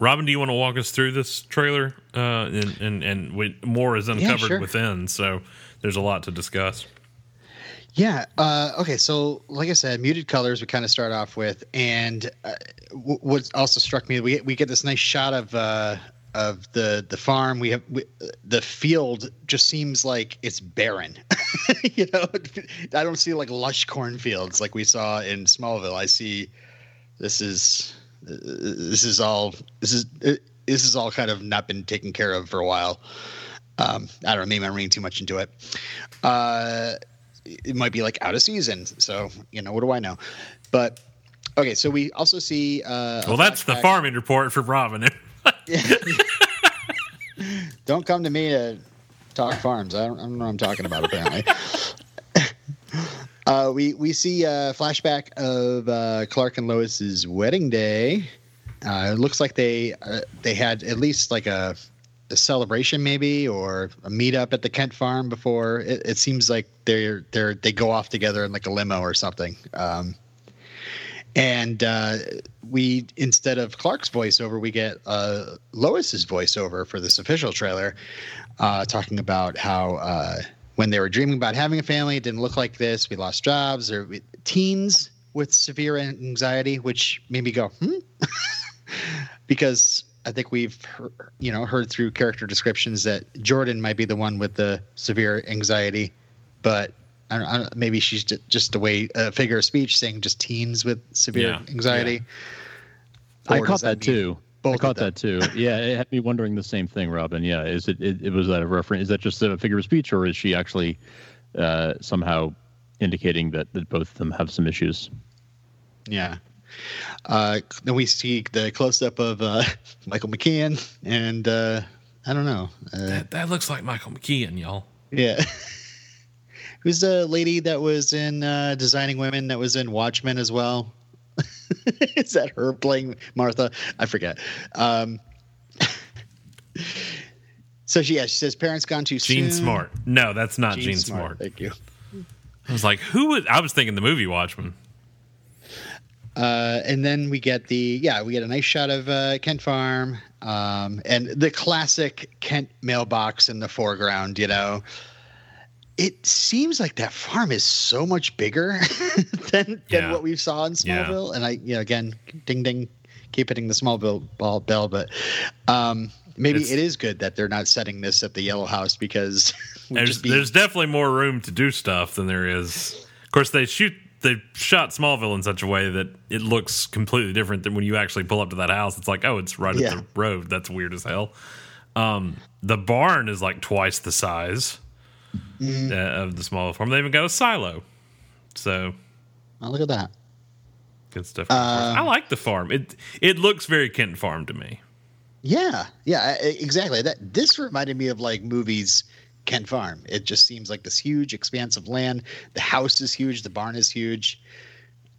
Robin, do you want to walk us through this trailer? Uh, and and and we, more is uncovered sure. within, so there's a lot to discuss. Yeah. Uh, okay. So, like I said, muted colors we kind of start off with, and uh, w- what also struck me, we we get this nice shot of uh, of the the farm. We have we, the field just seems like it's barren. you know, I don't see like lush cornfields like we saw in Smallville. I see this is this is all this is this is all kind of not been taken care of for a while. Um, I don't know. Maybe I'm reading too much into it. Uh, it might be like out of season. So, you know, what do I know? But Okay, so we also see. Uh, Well, that's the farming report for Robin. Don't come to me to talk farms. I don't, I don't know what I'm talking about. Apparently, uh, we we see a flashback of uh, Clark and Lois's wedding day. Uh, it looks like they uh, they had at least like a, a celebration, maybe, or a meetup at the Kent farm before. It, it seems like they're they're they go off together in like a limo or something. Um, and uh, we instead of Clark's voiceover, we get uh, Lois's voiceover for this official trailer, uh, talking about how uh, when they were dreaming about having a family, it didn't look like this. We lost jobs, or we, teens with severe anxiety, which made me go, hmm, because I think we've heard, you know heard through character descriptions that Jordan might be the one with the severe anxiety, but I don't, I don't, maybe she's just a way a figure of speech saying just teens with severe Yeah, anxiety. I caught does that, too. both I caught that too. Yeah, it had me wondering the same thing, Robin. Yeah, is it, it, it was that a reference? Is that just a figure of speech, or is she actually uh, somehow indicating that, that both of them have some issues? Yeah. Uh, then we see the close up of uh, Michael McKean, and uh, I don't know. Uh, that, that looks like Michael McKean, y'all. yeah. Who's the lady that was in uh, Designing Women that was in Watchmen as well? Is that her playing Martha? I forget. Um, so she, yeah, she says parents gone too Jean soon. Smart. No, that's not Jean, Jean, Smart. Smart. Thank you. I was like, who was? I was thinking the movie Watchmen. Uh, and then we get the yeah we get a nice shot of uh, Kent Farm um, and the classic Kent mailbox in the foreground. You know, it seems like that farm is so much bigger than than Yeah. what we saw in Yeah. Smallville. And I you know again ding ding keep hitting the Smallville ball bell, but um, maybe It's- it is good that they're not setting this at the Yellow House because There's, be there's definitely more room to do stuff than there is. Of course, they shoot they shot Smallville in such a way that it looks completely different than when you actually pull up to that house. It's like, oh, it's right Yeah. at the road. That's weird as hell. Um, the barn is like twice the size Mm-hmm. uh, of the Smallville farm. They even got a silo, so oh, look at that. good stuff. Uh, I like the farm. It it looks very Kent Farm to me. Yeah, yeah, exactly. That this reminded me of like movies Kent Farm. It just seems like this huge expanse of land. The house is huge. The barn is huge.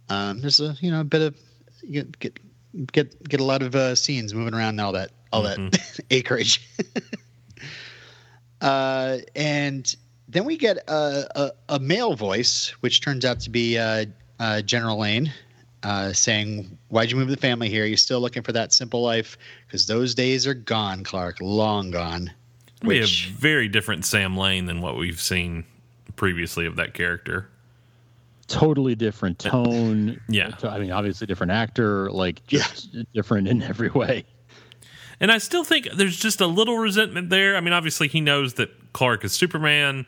Um, there's a you know a bit of you get get get a lot of uh, scenes moving around and all that all that acreage. uh, and then we get a, a, a male voice, which turns out to be uh, uh, General Lane, uh, saying, "Why'd you move the family here? You're still looking for that simple life because those days are gone, Clark. Long gone." We have Which very different Sam Lane than what we've seen previously of that character. Totally different tone. Yeah. I mean, obviously different actor, like just different in every way. And I still think there's just a little resentment there. I mean, obviously he knows that Clark is Superman.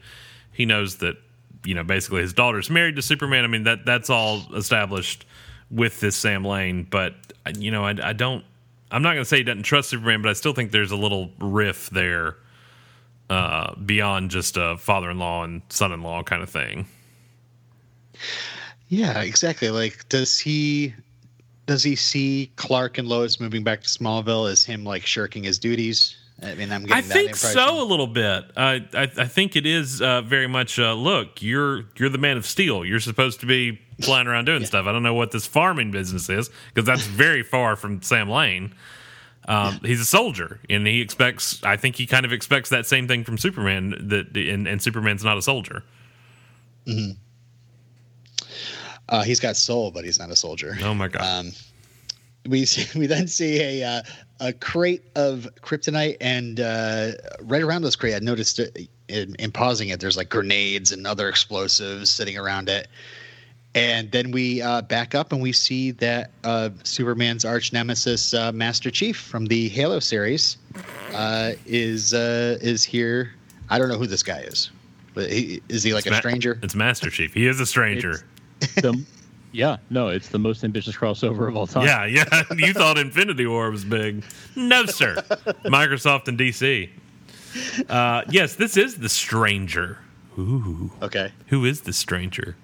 He knows that you know basically his daughter's married to Superman. I mean that that's all established with this Sam Lane. But you know, I, I don't. I'm not going to say he doesn't trust Superman, but I still think there's a little riff there uh, beyond just a father-in-law and son-in-law kind of thing. Yeah, exactly. Like, does he does he see Clark and Lois moving back to Smallville as him like shirking his duties? I mean, I'm getting I think impression. so a little bit. I I, I think it is uh, very much. Uh, look, you're you're the man of steel. You're supposed to be flying around doing stuff. I don't know what this farming business is because that's very far from Sam Lane. Um, He's a soldier, and he expects. I think he kind of expects that same thing from Superman. That and, and Superman's not a soldier. Uh, he's got soul, but he's not a soldier. Oh my god! Um, we see, we then see a uh, a crate of kryptonite, and uh, right around this crate, I noticed it, in, in pausing it, there's like grenades and other explosives sitting around it. And then we uh, back up and we see that uh, Superman's arch nemesis, uh, Master Chief from the Halo series, uh, is uh, is here. I don't know who this guy is. But he, is he like a Ma- stranger? It's Master Chief. He is a stranger. The, yeah, no, it's the most ambitious crossover of all time. yeah, yeah. you thought Infinity War was big? No, sir. Microsoft and DC. Uh, yes, this is the stranger. Ooh, Okay. who is the stranger?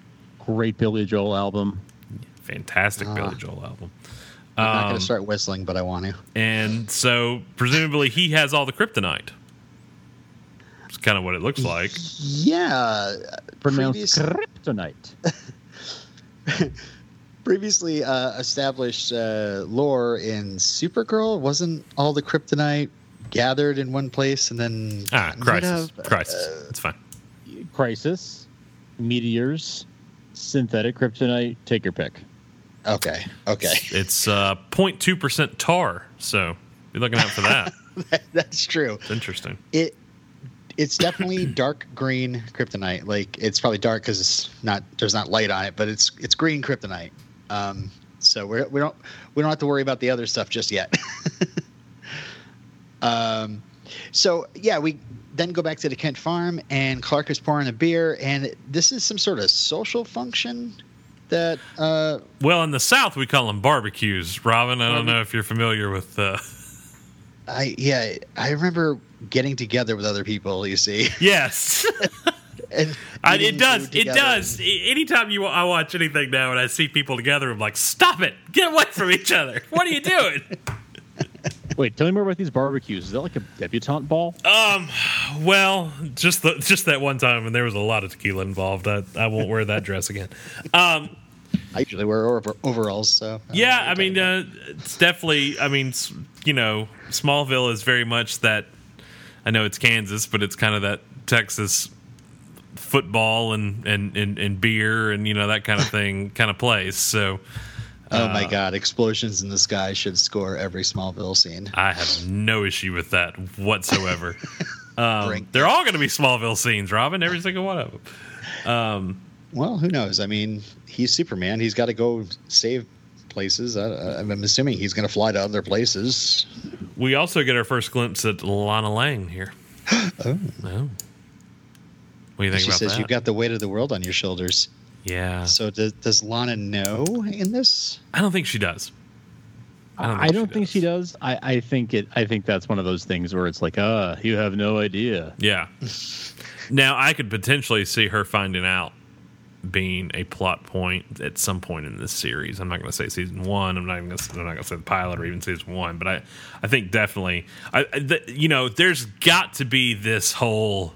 Great Billy Joel album. Fantastic Ah. Billy Joel album. I'm not going Um, to start whistling, but I want to. And so presumably he has all the kryptonite. It's kind of what it looks like. Yeah. Pronounced previous- kryptonite. previously uh, established uh, lore in Supergirl wasn't all the kryptonite gathered in one place and then Ah, gotten rid crisis. of? Crisis. It's fine. Crisis, meteors, synthetic kryptonite. Take your pick. Okay, okay, It's uh 0.2% tar. So be looking out for that. that's true. It's interesting. It it's definitely dark green kryptonite. Like it's probably dark because it's not there's not light on it, but it's it's green kryptonite. Um, so we're, we don't we don't have to worry about the other stuff just yet. um, so yeah, we then go back to the Kent farm, and Clark is pouring a beer, and this is some sort of social function that uh, Well, in the South, we call them barbecues. Robin, I don't know if you're familiar with. Uh, I yeah I remember getting together with other people. You see, yes, and I, it does. It does. Anytime you I watch anything now and I see people together, I'm like, stop it! Get away from each other! What are you doing? Wait, tell me more about these barbecues. Is that like a debutante ball? Um, well, just the, just that one time, and there was a lot of tequila involved. I, I won't wear that dress again. Um, I usually wear over- overalls, so yeah, I mean, uh, it's definitely. I mean, you know, Smallville is very much that. I know it's Kansas, but it's kind of that Texas football and and and, and beer and you know that kind of thing kind of place. So Oh Uh, my God! Explosions in the sky should score every Smallville scene. I have no issue with that whatsoever. um, they're all going to be Smallville scenes, Robin. Every single one of them. Well, who knows? I mean, he's Superman. He's got to go save places. I, I'm assuming he's going to fly to other places. We also get our first glimpse at Lana Lang here. Oh. Oh. What do you think She about says that? you've got the weight of the world on your shoulders. Yeah. So does, does Lana know in this? I don't think she does. I don't I think don't she think she does. does. I, I think it. I think that's one of those things where it's like, ah, you have no idea. Yeah. now I could potentially see her finding out being a plot point at some point in this series. I'm not going to say season one. I'm not even going to. I'm not going to say the pilot or even season one. But I, I think definitely. I, I the, you know, there's got to be this whole.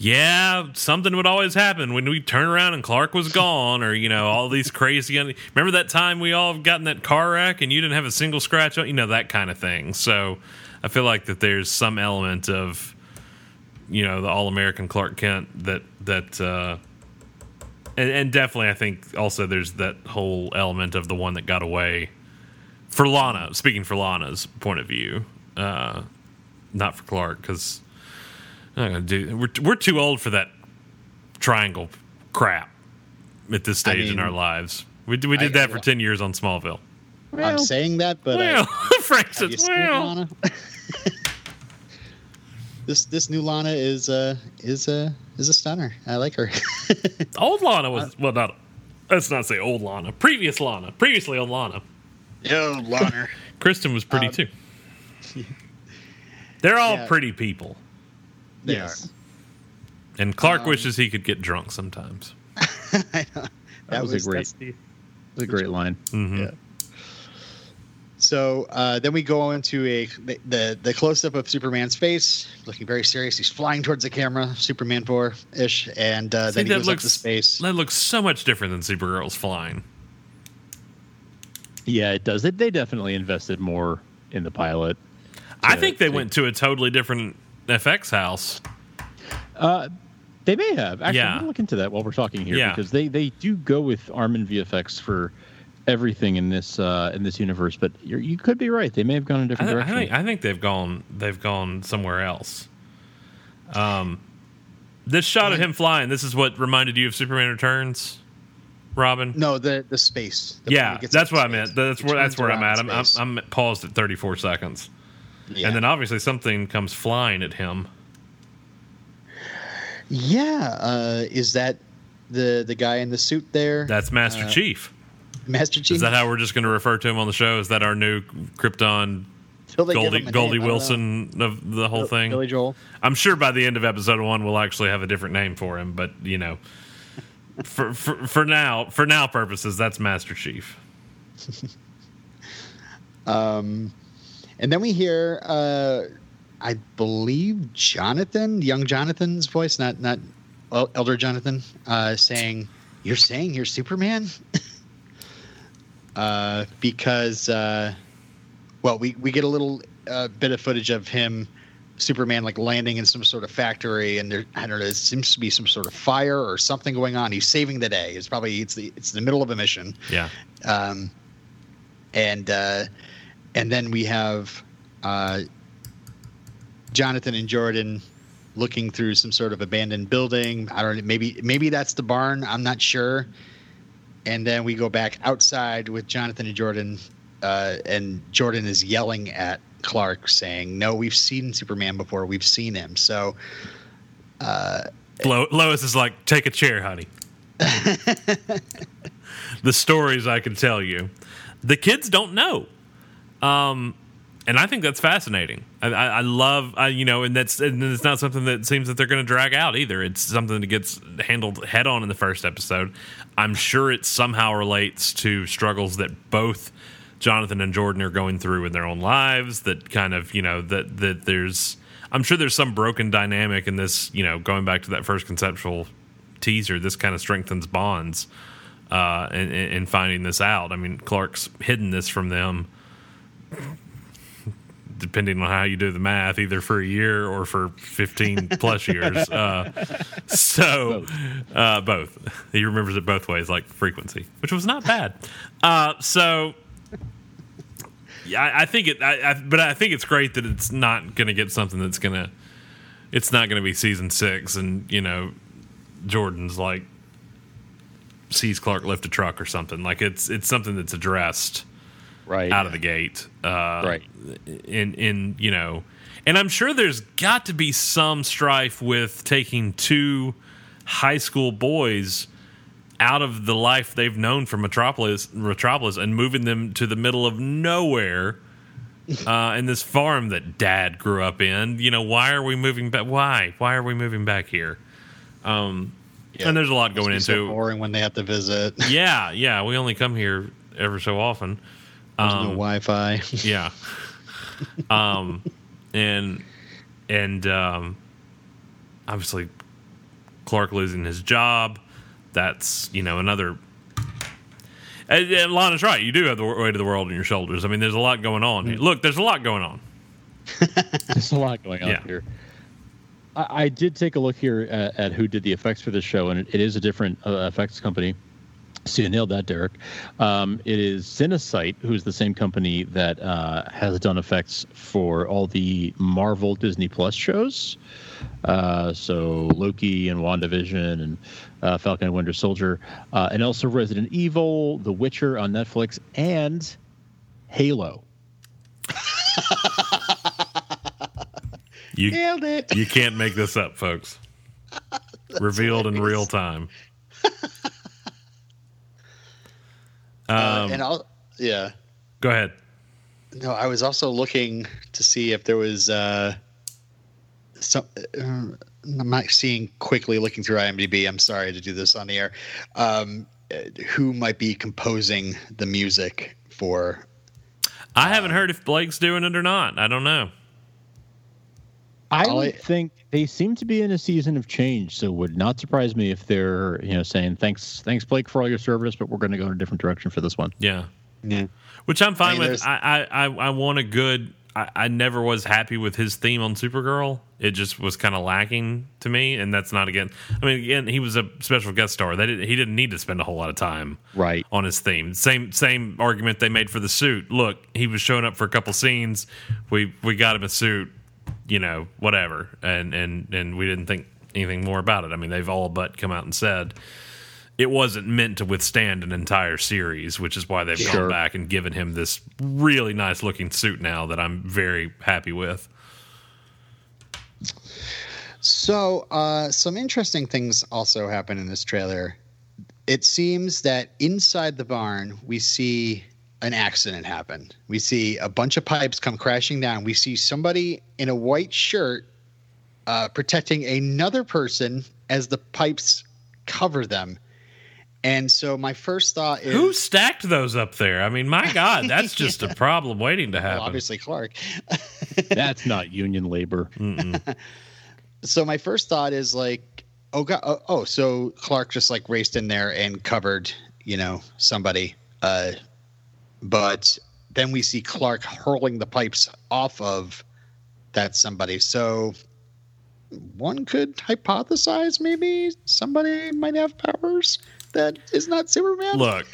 Yeah, something would always happen when we turn around and Clark was gone, or you know, all these crazy. Remember that time we all got in that car wreck and you didn't have a single scratch on, you know, that kind of thing. So, I feel like that there's some element of you know the all American Clark Kent that that uh, and, and definitely I think also there's that whole element of the one that got away for Lana. Speaking for Lana's point of view, uh, not for Clark because do we're we're too old for that triangle crap at this I stage in our lives. We we did I- that for ten years on Smallville. I'm saying that, but Well, uh, Frank says, seen well, Lana? this this new Lana is uh is uh is a stunner. I like her. old Lana was well not. Let's not say old Lana. Previous Lana. Previously old Lana. Yo, Lana. Kristin was pretty Um, too. They're all yeah. pretty people, yes. and Clark Um, wishes he could get drunk sometimes. I know. That, was, a great. that's the- That's a great line. hmm Yeah. So uh, then we go into a the the, the close up of Superman's face, looking very serious. He's flying towards the camera, Superman four ish, and uh, then he goes looks up to space. that looks so much different than Supergirl's flying. Yeah, it does. They, they definitely invested more in the pilot. I think they to- went to a totally different FX house. Uh, they may have. Actually, Yeah. I'm gonna look into that while we're talking here Yeah. because they, they do go with Armin VFX for everything in this uh, in this universe. But you're, you could be right. They may have gone a I, different th- I direction. think I think they've gone they've gone somewhere else. Um, this shot of him flying. This is what reminded you of Superman Returns, Robin. No, the the space. The yeah, gets that's up what I meant. That's He where that's where I'm at. I'm, I'm. I'm paused at 34 seconds, Yeah. and then obviously something comes flying at him. yeah, uh, is that the the guy in the suit there? That's Master Uh, Chief. Master Chief. Is that how we're just going to refer to him on the show? Is that our new Krypton Goldie, name, Goldie I don't know. Wilson of the whole thing? Billy Joel. I'm sure by the end of episode one, we'll actually have a different name for him. But you know, for, for for now, for now purposes, that's Master Chief. Um, and then we hear, uh, I believe Jonathan, young Jonathan's voice, not not Elder Jonathan, uh, saying, "You're saying you're Superman," uh, because, uh, well, we we get a little uh, bit of footage of him. Superman like landing in some sort of factory, and there I don't know. There seems to be some sort of fire or something going on. He's saving the day. It's probably it's the it's the middle of a mission. Yeah. Um, and uh, and then we have uh, Jonathan and Jordan looking through some sort of abandoned building. I don't know. Maybe maybe that's the barn. I'm not sure. And then we go back outside with Jonathan and Jordan, uh, and Jordan is yelling at Clark, saying, "No, we've seen Superman before. We've seen him." So. Uh, Lo- Lois is like, take a chair, honey. the stories I can tell you. The kids don't know. Um, and I think that's fascinating. I, I, I love, I, you know, and that's and it's not something that seems that they're going to drag out either. It's something that gets handled head on in the first episode. I'm sure it somehow relates to struggles that both Jonathan and Jordan are going through in their own lives. That kind of, you know, that that there's, I'm sure there's some broken dynamic in this. You know, going back to that first conceptual teaser, this kind of strengthens bonds uh, in, in finding this out. I mean, Clark's hidden this from them, depending on how you do the math, either for a year or for 15 plus years. Uh, so, uh, both. He remembers it both ways, like frequency, which was not bad. Uh, so, yeah, I, I think it, I, I, but I think it's great that it's not going to get something that's going to, it's not going to be season six and, you know, Jordan's like, sees Clark lift a truck or something. Like it's it's something that's addressed right out of the gate. Uh, Right. In in you know, and I'm sure there's got to be some strife with taking two high school boys out of the life they've known from Metropolis, Metropolis, and moving them to the middle of nowhere. Uh, in this farm that Dad grew up in, you know, why are we moving back? Why? Why are we moving back here? Um, Yeah. and there's a lot going be so into. boring when they have to visit. Yeah, yeah. We only come here ever so often. No Um, Wi-Fi. yeah. um, and and um, obviously Clark losing his job. That's you know another. And, and Lana's right. You do have the weight of the world on your shoulders. I mean, there's a lot going on. here. Look, there's a lot going on. There's a lot going on Yeah. here. I, I did take a look here at, at who did the effects for this show, and it, it is a different uh, effects company. So you nailed that, Derek. Um, it is Cinesite, who's the same company that uh, has done effects for all the Marvel Disney Plus shows. Uh, so Loki and WandaVision and uh, Falcon and Winter Soldier, uh, and also Resident Evil, The Witcher on Netflix, and Halo. You Nailed it. you can't make this up, folks. Revealed in real time. Uh, Um, and I'll, yeah. go ahead. No, I was also looking to see if there was uh, some. Uh, I'm not seeing quickly looking through IMDb. I'm sorry to do this on the air. Um, who might be composing the music for? I haven't heard if Blake's doing it or not. I don't know. I All would I- think they seem to be in a season of change, so it would not surprise me if they're, you know, saying thanks, thanks Blake for all your service, but we're going to go in a different direction for this one. Yeah. Yeah. Which I'm fine I mean, with. I, I, I, I want a good. I, I never was happy with his theme on Supergirl. It just was kind of lacking to me, and that's not again. I mean, again, he was a special guest star. They didn't, he didn't need to spend a whole lot of time Right. on his theme. Same same argument they made for the suit. Look, he was showing up for a couple scenes. We we got him a suit, you know, whatever, and and and we didn't think anything more about it. I mean, they've all but come out and said it wasn't meant to withstand an entire series, which is why they've Sure. gone back and given him this really nice looking suit now that I'm very happy with. So, uh, some interesting things also happen in this trailer. It seems that inside the barn, we see an accident happen. We see a bunch of pipes come crashing down. We see somebody in a white shirt uh, protecting another person as the pipes cover them. And so my first thought is Who stacked those up there? I mean, my God, that's just a problem waiting to well, happen. obviously Clark. That's not union labor. so my first thought is like, oh god, oh, oh, so Clark just like raced in there and covered, you know, somebody. Uh, but then we see Clark hurling the pipes off of that somebody. So one could hypothesize maybe somebody might have powers that is not Superman. Look,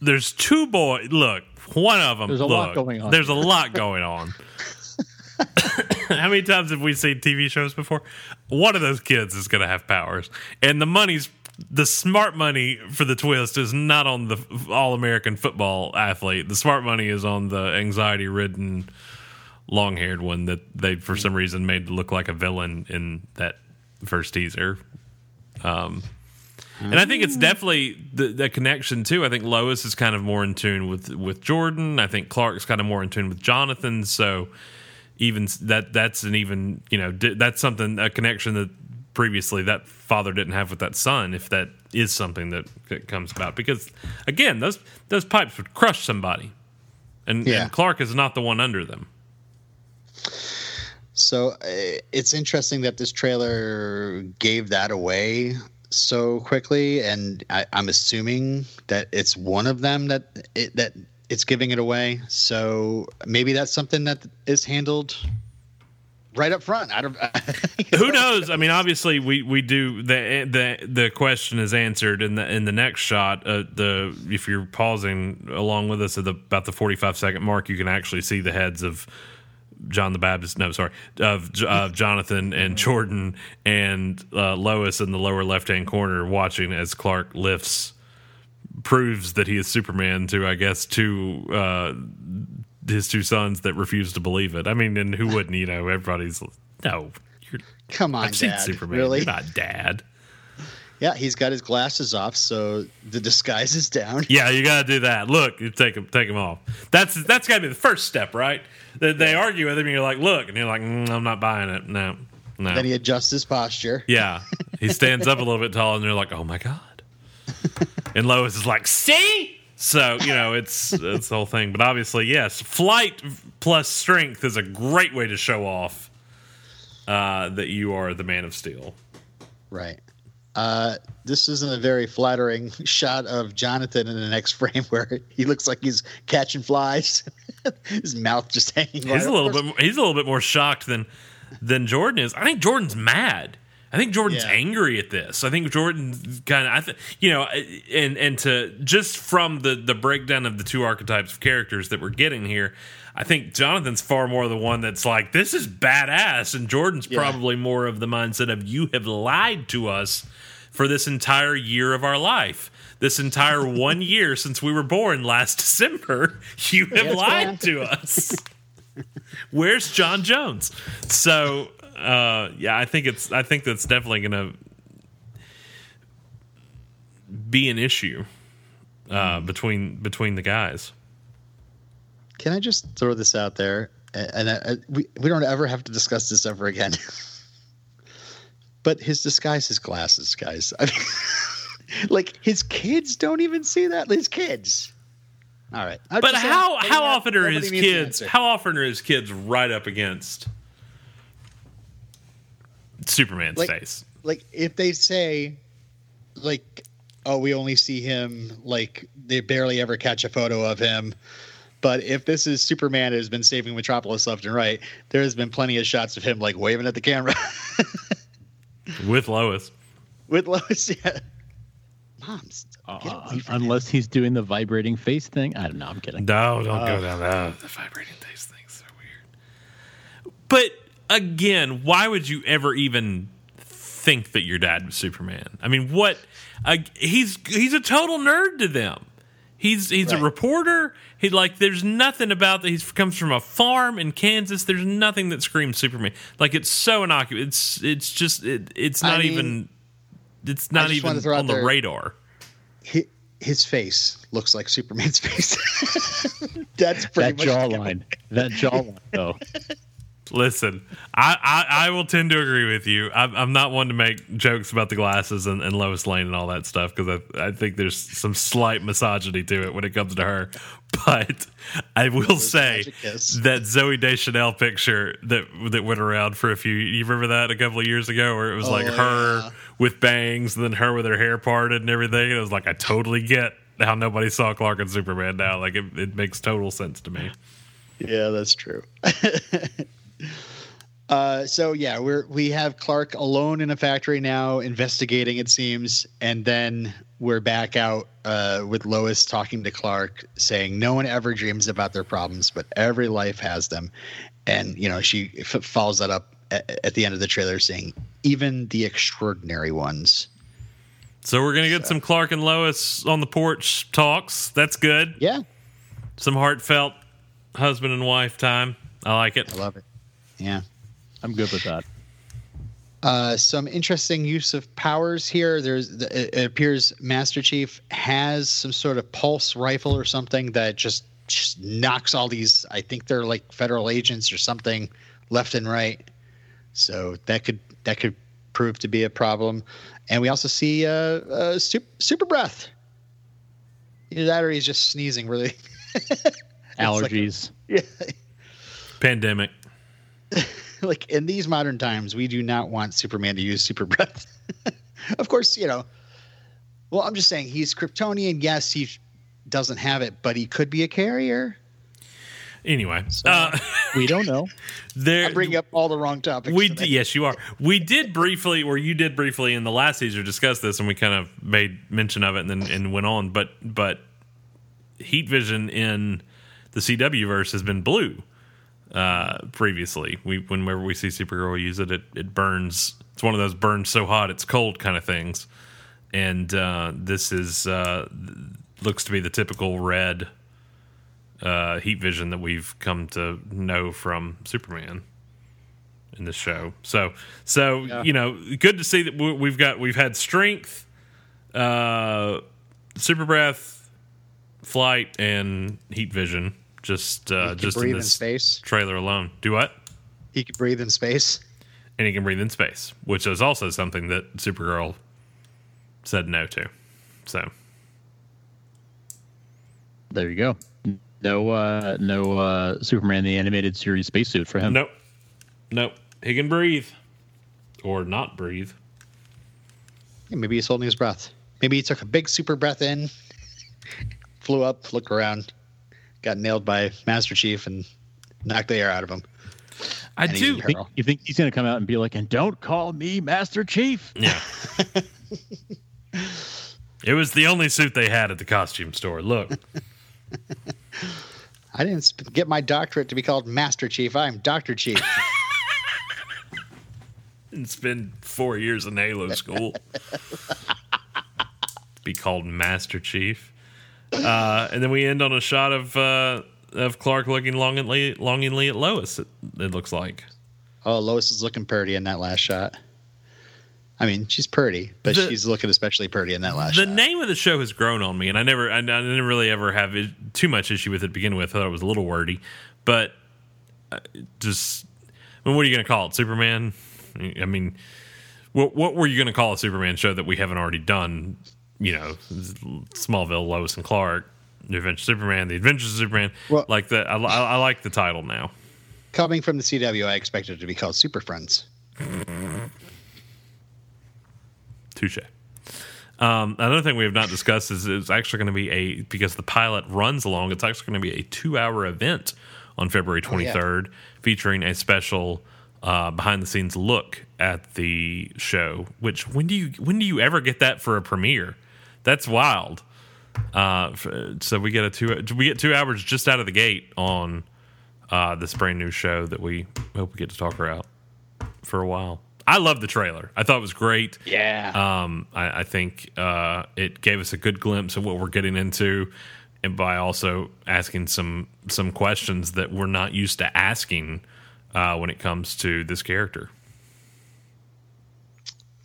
there's two boys. Look, one of them. There's a look, lot going on. There's a lot going on. How many times have we seen TV shows before? One of those kids is going to have powers, and the money's the smart money for the twist is not on the all American football athlete. The smart money is on the anxiety ridden, long haired one that they for some reason made look like a villain in that first teaser. Um, and I think it's definitely the, the connection too. I think Lois is kind of more in tune with with Jordan. I think Clark's kind of more in tune with Jonathan. So even that that's an even you know that's something a connection that previously that father didn't have with that son. If that is something that, comes about, because again, those those pipes would crush somebody, and, Yeah. and Clark is not the one under them. So uh, it's interesting that this trailer gave that away so quickly, and I, I'm assuming that it's one of them that it, that it's giving it away. So maybe that's something that is handled right up front. I don't. Who knows? I mean, obviously, we, we do the the the question is answered in the in the next shot. Uh, the if you're pausing along with us at the about the 45 second mark, you can actually see the heads of John the Baptist. No, sorry, of of Jonathan and Jordan and uh, Lois in the lower left hand corner, watching as Clark lifts proves that he is Superman to I guess to uh, his two sons that refuse to believe it. I mean, and who wouldn't? You know, everybody's no. You're, Come on, I've seen Superman. Really? You're not dad. Yeah, he's got his glasses off, so the disguise is down. Yeah, you got to do that. Look, you take him, take him off. That's that's got to be the first step, right? They, they argue with him, and you're like, look, and you're like, mm, I'm not buying it. No, no. Then he adjusts his posture. yeah, he stands up a little bit tall, and they're like, oh my god. and Lois is like, see. So you know, it's it's the whole thing. But obviously, yes, flight plus strength is a great way to show off uh, that you are the Man of Steel. Right. Uh, this isn't a very flattering shot of Jonathan in the next frame where he looks like he's catching flies. His mouth just hanging. He's a little bit. He's a little bit more shocked than than Jordan is. I think Jordan's mad. I think Jordan's Yeah. angry at this. I think Jordan kind of. I think you know, and and to just from the the breakdown of the two archetypes of characters that we're getting here. I think Jonathan's far more the one that's like, this is badass. And Jordan's Yeah. probably more of the mindset of, you have lied to us for this entire year of our life. This entire one year since we were born last December, you have Yes, lied man. to us. Where's John Jones? So uh, yeah, I think it's I think that's definitely going to be an issue uh, between between the guys. Can I just throw this out there? And uh, we we don't ever have to discuss this ever again. but his disguise, his glasses, guys. I mean, like his kids don't even see that. His kids. All right. I'm But just saying, how how often are his kids? How often are his kids right up against Superman's Like- face? like if they say like oh we only see him like they barely ever catch a photo of him but if this is superman who's been saving metropolis left and right there's been plenty of shots of him like waving at the camera With Lois. with lois yeah moms Uh, away from unless he's doing the vibrating face thing. I don't know. I'm kidding. No, don't go down that. The vibrating taste thing's so weird. But again, why would you ever even think that your dad was Superman? I mean, what? Uh, he's he's a total nerd to them. He's he's a reporter. He like there's nothing about that. He comes from a farm in Kansas. There's nothing that screams Superman. Like it's so innocuous. It's it's just it, it's I not mean, even. It's not even on the there- radar. Hi- his face looks like superman's face that's pretty That much jawline. that jawline, though. Listen, I, I, I will tend to agree with you. I'm, I'm not one to make jokes about the glasses and, and Lois Lane and all that stuff because I, I think there's some slight misogyny to it when it comes to her. But I will say that Zooey Deschanel picture that that went around for a few. You remember that a couple of years ago, where it was like Oh, her yeah. with bangs and then her with her hair parted and everything. And it was like I totally get how nobody saw Clark and Superman now. Like it, it makes total sense to me. Yeah, that's true. uh, so yeah, we're we have Clark alone in a factory now, investigating. It seems, and then we're back out uh, with Lois talking to Clark, saying no one ever dreams about their problems, but every life has them. And you know, she f- follows that up at, at the end of the trailer, saying even the extraordinary ones. So we're gonna get some Clark and Lois on the porch talks. That's good. Yeah, Some heartfelt husband and wife time. I like it. I love it. Yeah. I'm good with that. Uh, some interesting use of powers here. There's it it appears Master Chief has some sort of pulse rifle or something that just, just knocks all these. I think they're like federal agents or something left and right. So that could that could prove to be a problem. And we also see uh, uh, super, super breath. Either that or he's just sneezing really. Allergies. yeah. Pandemic. like in these modern times, we do not want Superman to use super breath. of course, you know. Well, I'm just saying he's Kryptonian. Yes, he doesn't have it, but he could be a carrier. Anyway, uh, we don't know. there. I bring up all the wrong topics. we today. d- yes, you are. We did briefly, or you did briefly in the last season discuss this, and we kind of made mention of it, and then and went on. But but Heat Vision in the CW verse has been blue. Uh, previously, we whenever we see Supergirl use it, it it burns. It's one of those burns so hot it's cold kind of things, and uh, this is uh, looks to be the typical red uh, heat vision that we've come to know from Superman in this show. So, so you know, good to see that we- we've got we've had strength, uh, super breath, flight, and heat vision. Just uh, just in breathe in this space. trailer alone. Do what? He could breathe in space. And he can breathe in space, which is also something that Supergirl said no to. So There you go. No, uh, no uh, Superman the animated series spacesuit for him. nope, nope. He can breathe or not breathe. Yeah, maybe he's holding his breath. Maybe he took a big super breath in, flew up, looked around, got nailed by Master Chief, and knocked the air out of him. I And do. in Think- you think he's going to come out and be like, and don't call me Master Chief? Yeah. it was the only suit they had at the costume store. Look, I didn't get my doctorate to be called Master Chief. I'm Doctor Chief. and spend four years in Halo school. Be called Master Chief. Uh, and then we end on a shot of uh, of Clark looking longingly, longingly at Lois. It, it looks like oh, Lois is looking pretty in that last shot. I mean, she's pretty, but The- she's looking especially pretty in that last shot. the shot. name of the show has grown on me, and I never, I, I didn't really ever have it, too much issue with it to begin with. I thought it was a little wordy, but uh, just, I mean, what are you going to call it? Superman? I mean, what what were you going to call a Superman show that we haven't already done? You know, Smallville, Lois and Clark, The Adventures of Superman, The Adventures of Superman. Well- like that, I, I, I like the title now. Coming from the CW, I expected it to be called Super Friends. Touche. Um, another thing we have not discussed is it's actually going to be a because the pilot runs along. It's actually going to be a two-hour event on February Oh, yeah. 23rd, featuring a special uh, behind-the-scenes look at the show. Which when do you when do you ever get that for a premiere? That's wild. Uh, so we get a two we get two hours just out of the gate on uh, this brand new show that we hope we get to talk about for a while. I love the trailer. I thought it was great. Yeah. Um, I, I think uh, it gave us a good glimpse of what we're getting into, and by also asking some some questions that we're not used to asking uh, when it comes to this character.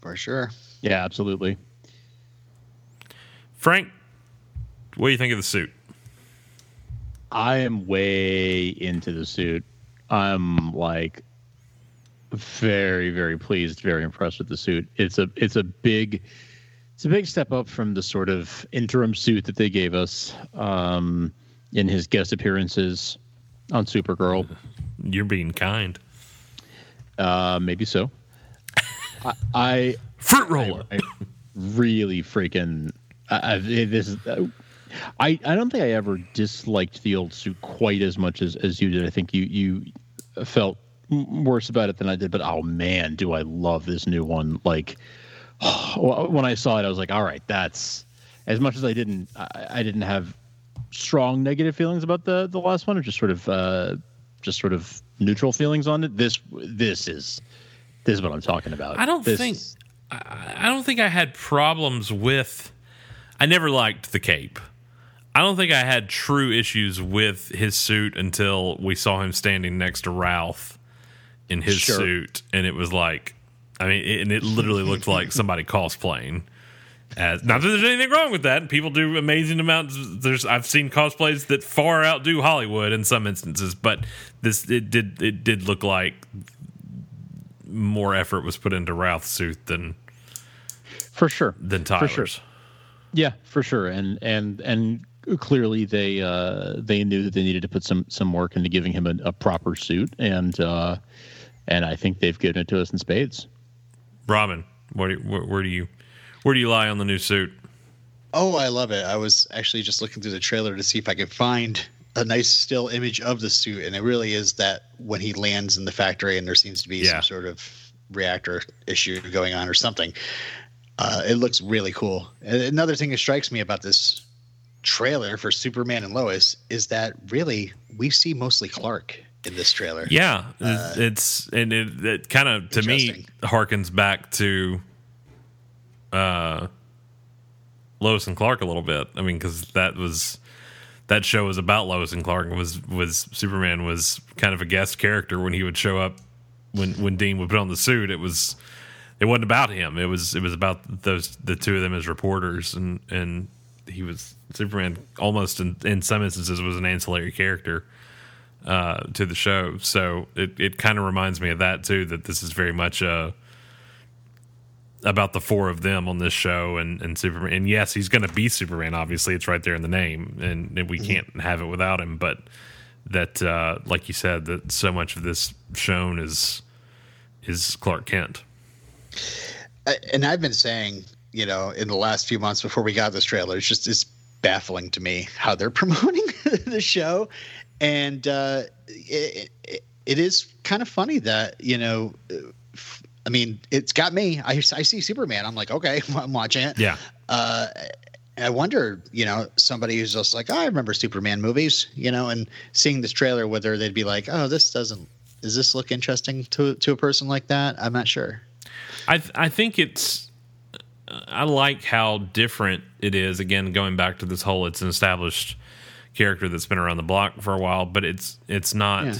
for sure. Yeah, absolutely. Frank, what do you think of the suit? I am way into the suit. I'm like very very pleased, very impressed with the suit. It's a it's a big it's a big step up from the sort of interim suit that they gave us um, in his guest appearances on Supergirl. You're being kind. Uh, maybe so. I, I Fruit roller. I really freaking. This is. Uh, I I don't think I ever disliked the old suit quite as much as as you did. I think you you felt worse about it than I did. But oh man, do I love this new one! Like when I saw it, I was like, all right, that's as much as I didn't I, I didn't have strong negative feelings about the the last one, or just sort of uh, just sort of neutral feelings on it. This this is this is what I'm talking about. I don't This- think I, I don't think I had problems with. I never liked the cape. I don't think I had true issues with his suit until we saw him standing next to Ralph in his Sure. suit, and it was like, I mean, it, and it literally looked like somebody cosplaying. As not that there's anything wrong with that. People do amazing amounts. There's I've seen cosplays that far outdo Hollywood in some instances, but this it did it did look like more effort was put into Ralph's suit than for sure. than For Tyler's. sure. Yeah, for sure. And and and clearly they uh, they knew that they needed to put some some work into giving him a, a proper suit, and uh, and I think they've given it to us in spades. Robin, what do you, where, where do you where do you lie on the new suit? Oh, I love it. I was actually just looking through the trailer to see if I could find a nice still image of the suit, and it really is that when he lands in the factory and there seems to be Yeah. some sort of reactor issue going on or something. Uh, it looks really cool. Another thing that strikes me about this trailer for Superman and Lois is that really we see mostly Clark in this trailer. Yeah, it's, it's and it, it kind of to me harkens back to uh Lois and Clark a little bit. I mean, because that was that show was about Lois and Clark. Was was Superman was kind of a guest character when he would show up when when Dean would put on the suit. It was it wasn't about him. It was it was about those the two of them as reporters, and and he was Superman almost in, in some instances was an ancillary character uh, to the show. So it, it kind of reminds me of that too. That this is very much uh, about the four of them on this show and, and Superman. And yes, he's going to be Superman. Obviously, it's right there in the name, and, and we can't have it without him. But that, uh, like you said, that so much of this shown is is Clark Kent. And I've been saying, you know, in the last few months before we got this trailer, it's just it's baffling to me how they're promoting the show, and uh, it, it, it is kind of funny that you know, I mean, it's got me. I, I see Superman. I'm like, okay, I'm watching it. Yeah, Uh, I wonder, you know, somebody who's just like, oh, I remember Superman movies, you know, and seeing this trailer, whether they'd be like, oh, this doesn't. Does this look interesting to to a person like that? I'm not sure. I th- I think it's I like how different it is. Again, going back to this whole, it's an established character that's been around the block for a while, but it's it's not Yeah.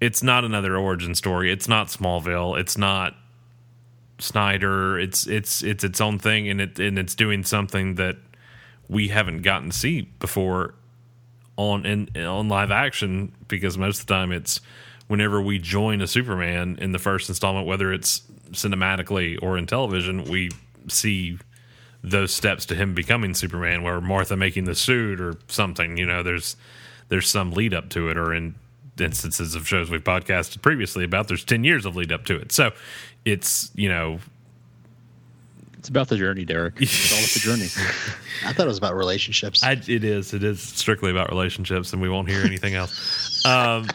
it's not another origin story. It's not Smallville. It's not Snyder. It's it's it's its own thing, and it and it's doing something that we haven't gotten to see before on in on live action because most of the time it's whenever we join a Superman in the first installment, whether it's cinematically or in television, we see those steps to him becoming Superman, where Martha making the suit or something. You know, there's there's some lead up to it, or in instances of shows we've podcasted previously about, there's ten years of lead up to it. So it's you know It's about the journey, Derek. It's all about the journey. I thought it was about relationships. I, it is. It is strictly about relationships, and we won't hear anything else. Um,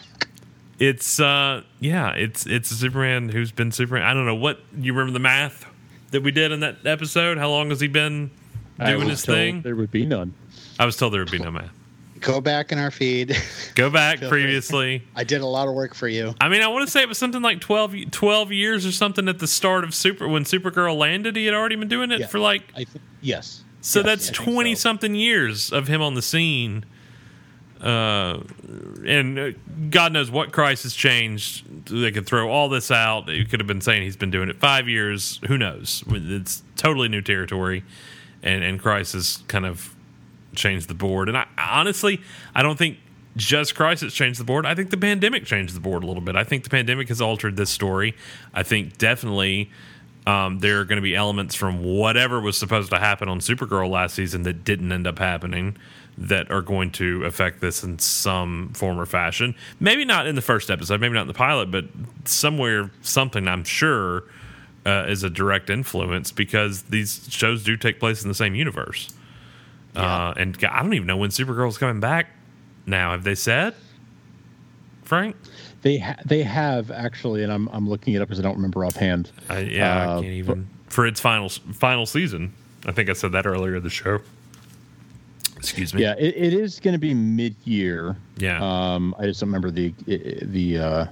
it's uh, yeah, it's it's a Superman who's been Superman. I don't know what you remember the math that we did in that episode. How long has he been I doing was his told thing? There would be none. I was told there would be no math. Go back in our feed. Go back Feel free. previously. I did a lot of work for you. I mean, I want to say it was something like 12, 12 years or something at the start of Super when Supergirl landed. He had already been doing it Yeah. for like I think yes. So Yes, that's twenty so. something years of him on the scene. Uh, and uh, God knows what crisis changed. They could throw all this out. You could have been saying he's been doing it five years. Who knows? It's totally new territory, and and crisis kind of changed the board. And I honestly, I don't think just Crisis changed the board. I think the pandemic changed the board a little bit. I think the pandemic has altered this story. I think definitely um, there are going to be elements from whatever was supposed to happen on Supergirl last season that didn't end up happening that are going to affect this in some form or fashion. Maybe not in the first episode, maybe not in the pilot, but somewhere, something I'm sure uh, is a direct influence because these shows do take place in the same universe. Uh, and I don't even know when Supergirl's coming back now. Have they said, Frank? They ha- they have actually, and I'm I'm looking it up because I don't remember offhand. I, yeah, I Uh, can't even for its final final season. I think I said that earlier in the show. Excuse me. Yeah, it, it is going to be mid year. Yeah. Um, I just don't remember the the. Uh,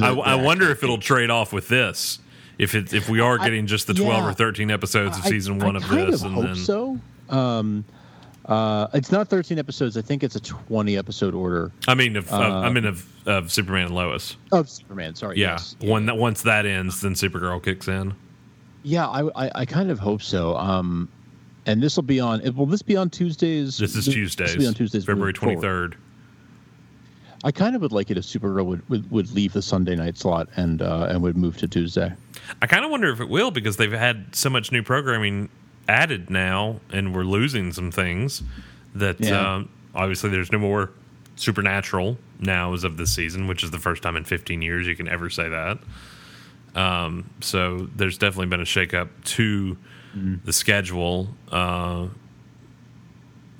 I, the- I the wonder if it'll trade off with this. If it if we are I- getting just the twelve yeah. or thirteen episodes of season I one of this, of and hope then so. Um, uh, it's not 13 episodes. I think it's a 20 episode order I mean, of, of, Uh, I mean of, of Superman and Lois. of Superman. Sorry. Yeah, yes. when that once that ends, then Supergirl kicks in. Yeah, I, I, I kind of hope so. Um, and this will be on. Will this be on Tuesdays? This is This Tuesdays, will be on Tuesdays, February twenty third. I kind of would like it if Supergirl would, would, would leave the Sunday night slot and uh, and would move to Tuesday. I kind of wonder if it will because they've had so much new programming added now, and we're losing some things. That Yeah. um, obviously there's no more Supernatural now as of this season, which is the first time in 15 years you can ever say that. Um, so there's definitely been a shakeup to the schedule. Uh,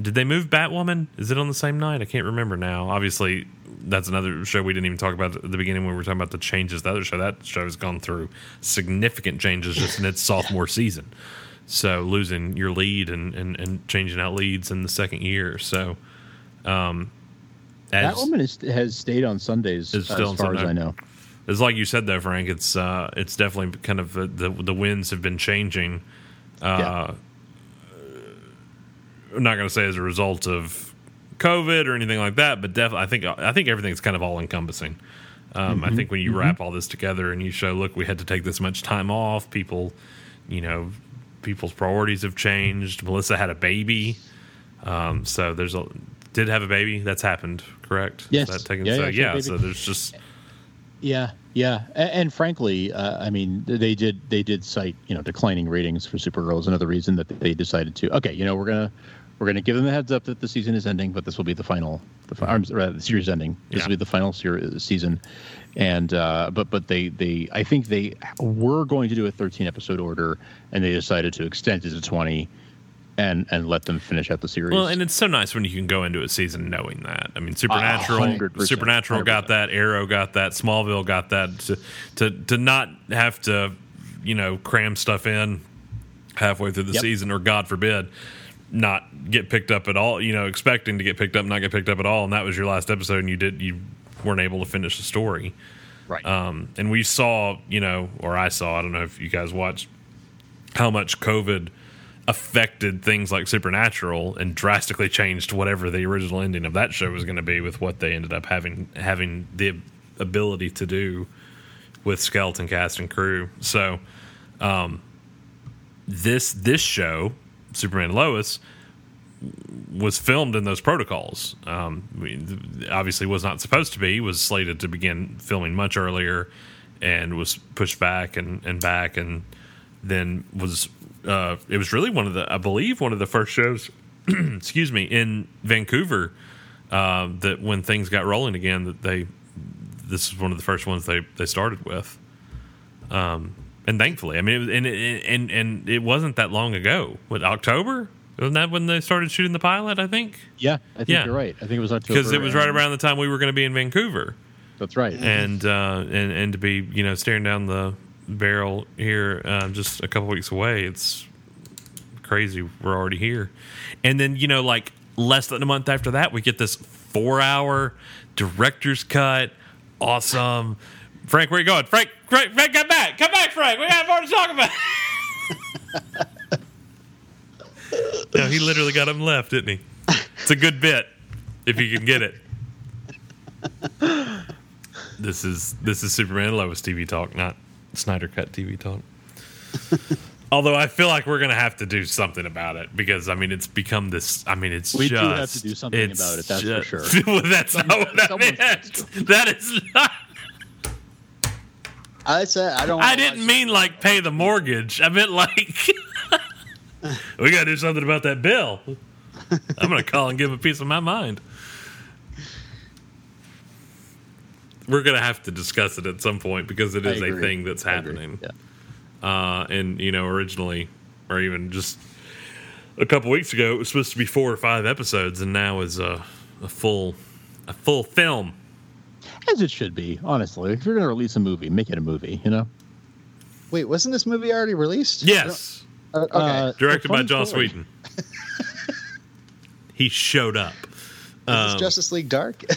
did they move Batwoman? Is it on the same night? I can't remember now. Obviously, that's another show we didn't even talk about at the beginning when we were talking about the changes. The other show, that show has gone through significant changes just in its sophomore season. So losing your lead and, and, and changing out leads in the second year. So, um, That as, woman is, has stayed on Sundays as far as I know. it's like you said though, Frank. It's uh, it's definitely kind of uh, the the winds have been changing. Uh, I'm not going to say as a result of COVID or anything like that, but definitely, I think I think everything's kind of all encompassing. Um, I think when you wrap all this together and you show, look, we had to take this much time off. People, you know, people's priorities have changed. Melissa had a baby, um, so there's a did have a baby. That's happened, correct? Is Yes. that taken- Yeah, so yeah, yeah. So there's just Yeah, yeah, and, and frankly, uh, I mean, they did they did cite you know declining ratings for Supergirl is another reason that they decided to okay, you know, we're gonna we're gonna give them a heads up that the season is ending, but this will be the final, the, fi- rather, the series ending. This Yeah. will be the final series season, and uh, but but they they I think they were going to do a 13 episode order, and they decided to extend it to 20. And, and let them finish out the series. Well, and it's so nice when you can go into a season knowing that. I mean, Supernatural, 100%, Supernatural got 100%. that, Arrow got that, Smallville got that. To, to to not have to, you know, cram stuff in halfway through the Yep. season, or God forbid, not get picked up at all. You know, expecting to get picked up, not get picked up at all, and that was your last episode, and you did you weren't able to finish the story. right. Um, and we saw, you know, or I saw, I don't know if you guys watched how much COVID affected things like Supernatural and drastically changed whatever the original ending of that show was going to be with what they ended up having having the ability to do with skeleton cast and crew. So, um, this this show, Superman Lois, was filmed in those protocols. Um, obviously, was not supposed to be. Was slated to begin filming much earlier, and was pushed back and, and back, and then was uh, it was really one of the I believe one of the first shows, excuse me, in Vancouver uh, that when things got rolling again that they this is one of the first ones they they started with. Um, and thankfully, I mean, it was, and, it- and and it wasn't that long ago. With October? Wasn't that when they started shooting the pilot? I think yeah, I think yeah. you're right. I think it was October because it was right around the time we were going to be in Vancouver, That's right. and uh, and and to be you know staring down the barrel here uh, just a couple weeks away. It's crazy. We're already here, and then you know like less than a month after that, we get this four-hour director's cut. Awesome, Frank. Where you going, Frank? Frank, Frank, come back, come back, Frank. We got more to talk about. no, he literally got him left, didn't he? It's a good bit if you can get it. This is this is Superman Lois TV talk, not Snyder Cut TV talk. Although I feel like we're gonna have to do something about it because I mean it's become this. I mean it's We do have to do something about it, that's for sure. well, that's not what I meant. That is not. I said I don't. I didn't mean like pay the mortgage. I meant like we gotta do something about that bill. I'm gonna call and give a piece of my mind. We're gonna have to discuss it at some point because it is a thing that's happening. Yeah. Uh, and you know, originally, or even just a couple weeks ago, it was supposed to be four or five episodes, and now is a, a full a full film. As it should be, honestly. If you're going to release a movie, make it a movie, you know? Wait, wasn't this movie already released? Yes, Uh, okay. Uh, directed by funny Joss story. Whedon. he showed up. Is Um, this Justice League Dark?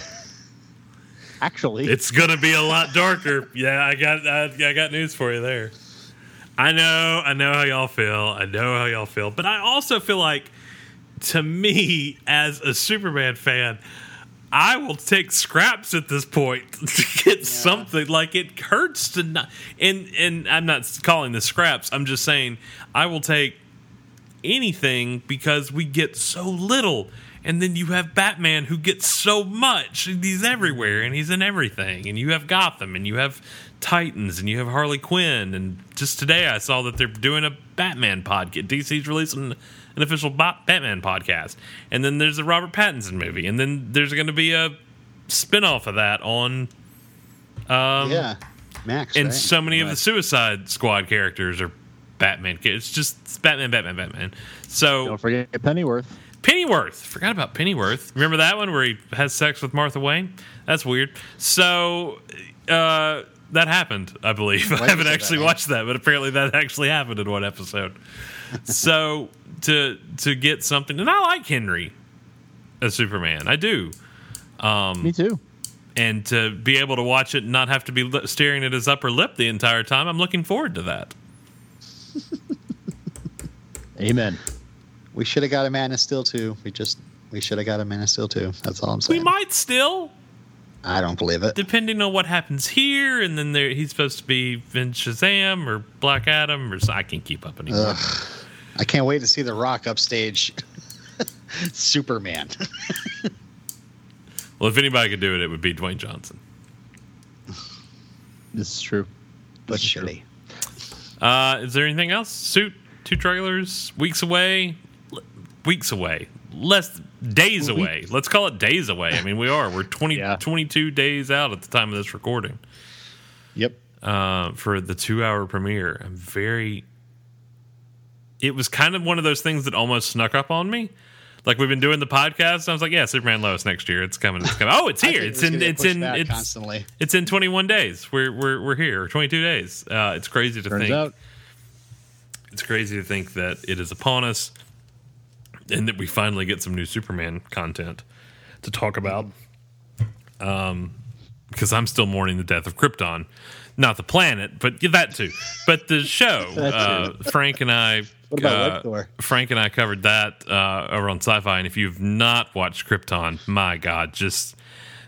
Actually, It's gonna be a lot darker. yeah, I got I, I got news for you there. I know, I know how y'all feel. I know how y'all feel, but I also feel like, to me, as a Superman fan, I will take scraps at this point to get something. Like it hurts to not, and and I'm not calling this scraps. I'm just saying I will take anything because we get so little. And then you have Batman who gets so much. And he's everywhere and he's in everything. And you have Gotham and you have Titans and you have Harley Quinn. And just today I saw that they're doing a Batman podcast. DC's releasing an official Ba- Batman podcast. And then there's a Robert Pattinson movie. And then there's going to be a spin-off of that on um, yeah, Max. and right? so many of the Suicide Squad characters are Batman. It's just it's Batman, Batman, Batman. So don't forget Pennyworth. Pennyworth, forgot about Pennyworth. Remember that one where he has sex with Martha Wayne? That's weird. So uh, that happened, I believe. I haven't actually that, watched that, but apparently that actually happened in one episode. so to to get something, and I like Henry as Superman, I do Um, Me too. and to be able to watch it and not have to be staring at his upper lip the entire time, I'm looking forward to that. Amen. We should have got a Man of Steel too. We just we should have got a Man of Steel too. That's all I'm saying. We might still, I don't believe it. depending on what happens here, and then there, he's supposed to be in Shazam or Black Adam, or I can't keep up anymore. Ugh. I can't wait to see The Rock upstage Superman. Well, if anybody could do it, it would be Dwayne Johnson. This is true. but That's true. shitty. Uh, is there anything else? Suit, two trailers, weeks away, L- weeks away, less days away. Let's call it days away. I mean, we are. We're 20, Yeah. 22 days out at the time of this recording. Yep. uh, for the two hour premiere. I'm very. It was kind of one of those things that almost snuck up on me. Like we've been doing the podcast, and I was like, "Yeah, Superman Lois next year. It's coming. It's coming. Oh, it's here. It's gonna in. It's in. It's constantly. it's in 21 days. We're we're we're here. 22 days. Uh, it's crazy to Turns think. out. It's crazy to think that it is upon us, and that we finally get some new Superman content to talk about. Um, because I'm still mourning the death of Krypton, not the planet, but that too. But the show, uh, Frank and I. Uh, Frank and I covered that uh, over on Sci-Fi, and if you've not watched Krypton, my God, just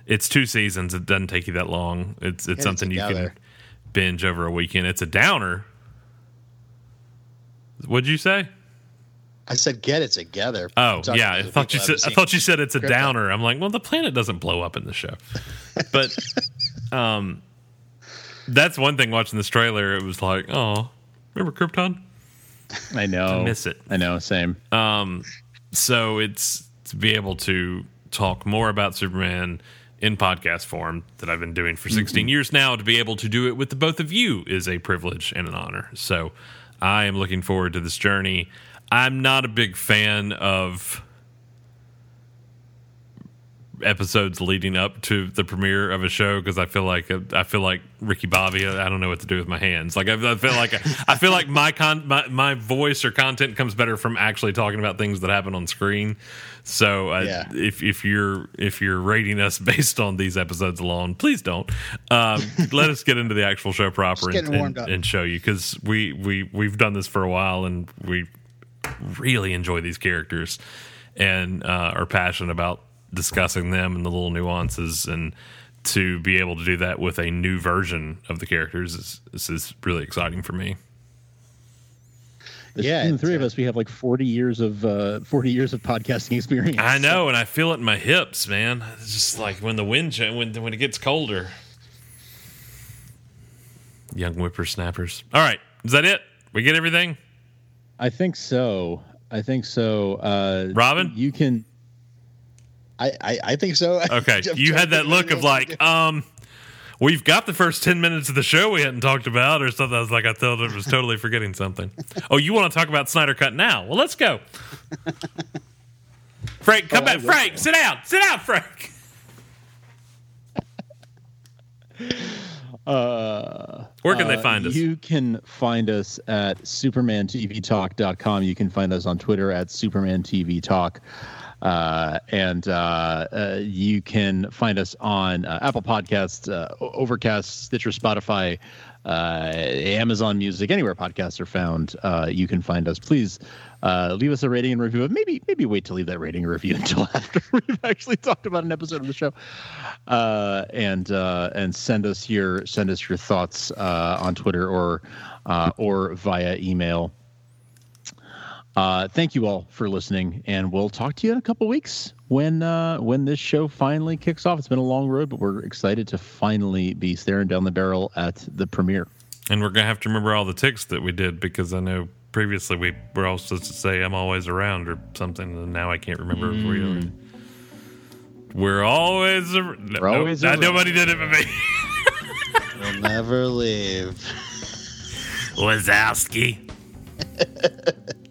it's two seasons. It doesn't take you that long. It's it's it something you can binge over a weekend. It's a downer. What'd you say? I said get it together. Oh yeah, I thought you said I thought you said it's a downer. I'm like, well, the planet doesn't blow up in the show, but um, that's one thing. Watching this trailer, it was like, oh, remember Krypton? I know. I miss it. I know. Same. Um, so it's to be able to talk more about Superman in podcast form that I've been doing for 16 years now. To be able to do it with the both of you is a privilege and an honor. So I am looking forward to this journey. I'm not a big fan of episodes leading up to the premiere of a show because I feel like I feel like Ricky Bobby. I don't know what to do with my hands. Like I, I feel like I feel like my con my, my voice or content comes better from actually talking about things that happen on screen. So uh, Yeah. if if you're if you're rating us based on these episodes alone, please don't. Um, let us get into the actual show proper and, and, and show you because we we we've done this for a while and we really enjoy these characters and uh, are passionate about discussing them and the little nuances and to be able to do that with a new version of the characters is this is really exciting for me. Yeah, Between the three of us, we have like forty years of uh, forty years of podcasting experience. I know, and I feel it in my hips, man. It's just like when the wind cha- when when it gets colder. Young whippersnappers. All right, is that it? We get everything. I think so. I think so. Uh, Robin? you can. I, I, I think so. Okay, you had that look of like, um, we've got the first ten minutes of the show we hadn't talked about, or something. I was like, I thought I was totally forgetting something. Oh, you want to talk about Snyder Cut now? Well, let's go. Frank, come Oh, back. Frank, sit down. Sit down, Frank. Uh, Where can they uh, find us? You can find us at supermantvtalk.com. You can find us on Twitter at supermantvtalk. Uh, and uh, uh, you can find us on uh, Apple Podcasts, uh, Overcast, Stitcher, Spotify, uh, Amazon Music, anywhere podcasts are found. Uh, you can find us. Please uh, leave us a rating and review. But maybe maybe wait to leave that rating and review until after we've actually talked about an episode of the show. Uh, and uh, and send us your send us your thoughts uh, on Twitter or uh, or via email. Uh, thank you all for listening, and we'll talk to you in a couple weeks when uh, when this show finally kicks off. It's been a long road, but we're excited to finally be staring down the barrel at the premiere. And we're gonna have to remember all the ticks that we did because I know previously we were all supposed to say "I'm always around" or something, and now I can't remember if we. Hmm. Are. We're always. Ar- no, We're always no, around. Nobody did it but me. We'll never leave. Wazowski.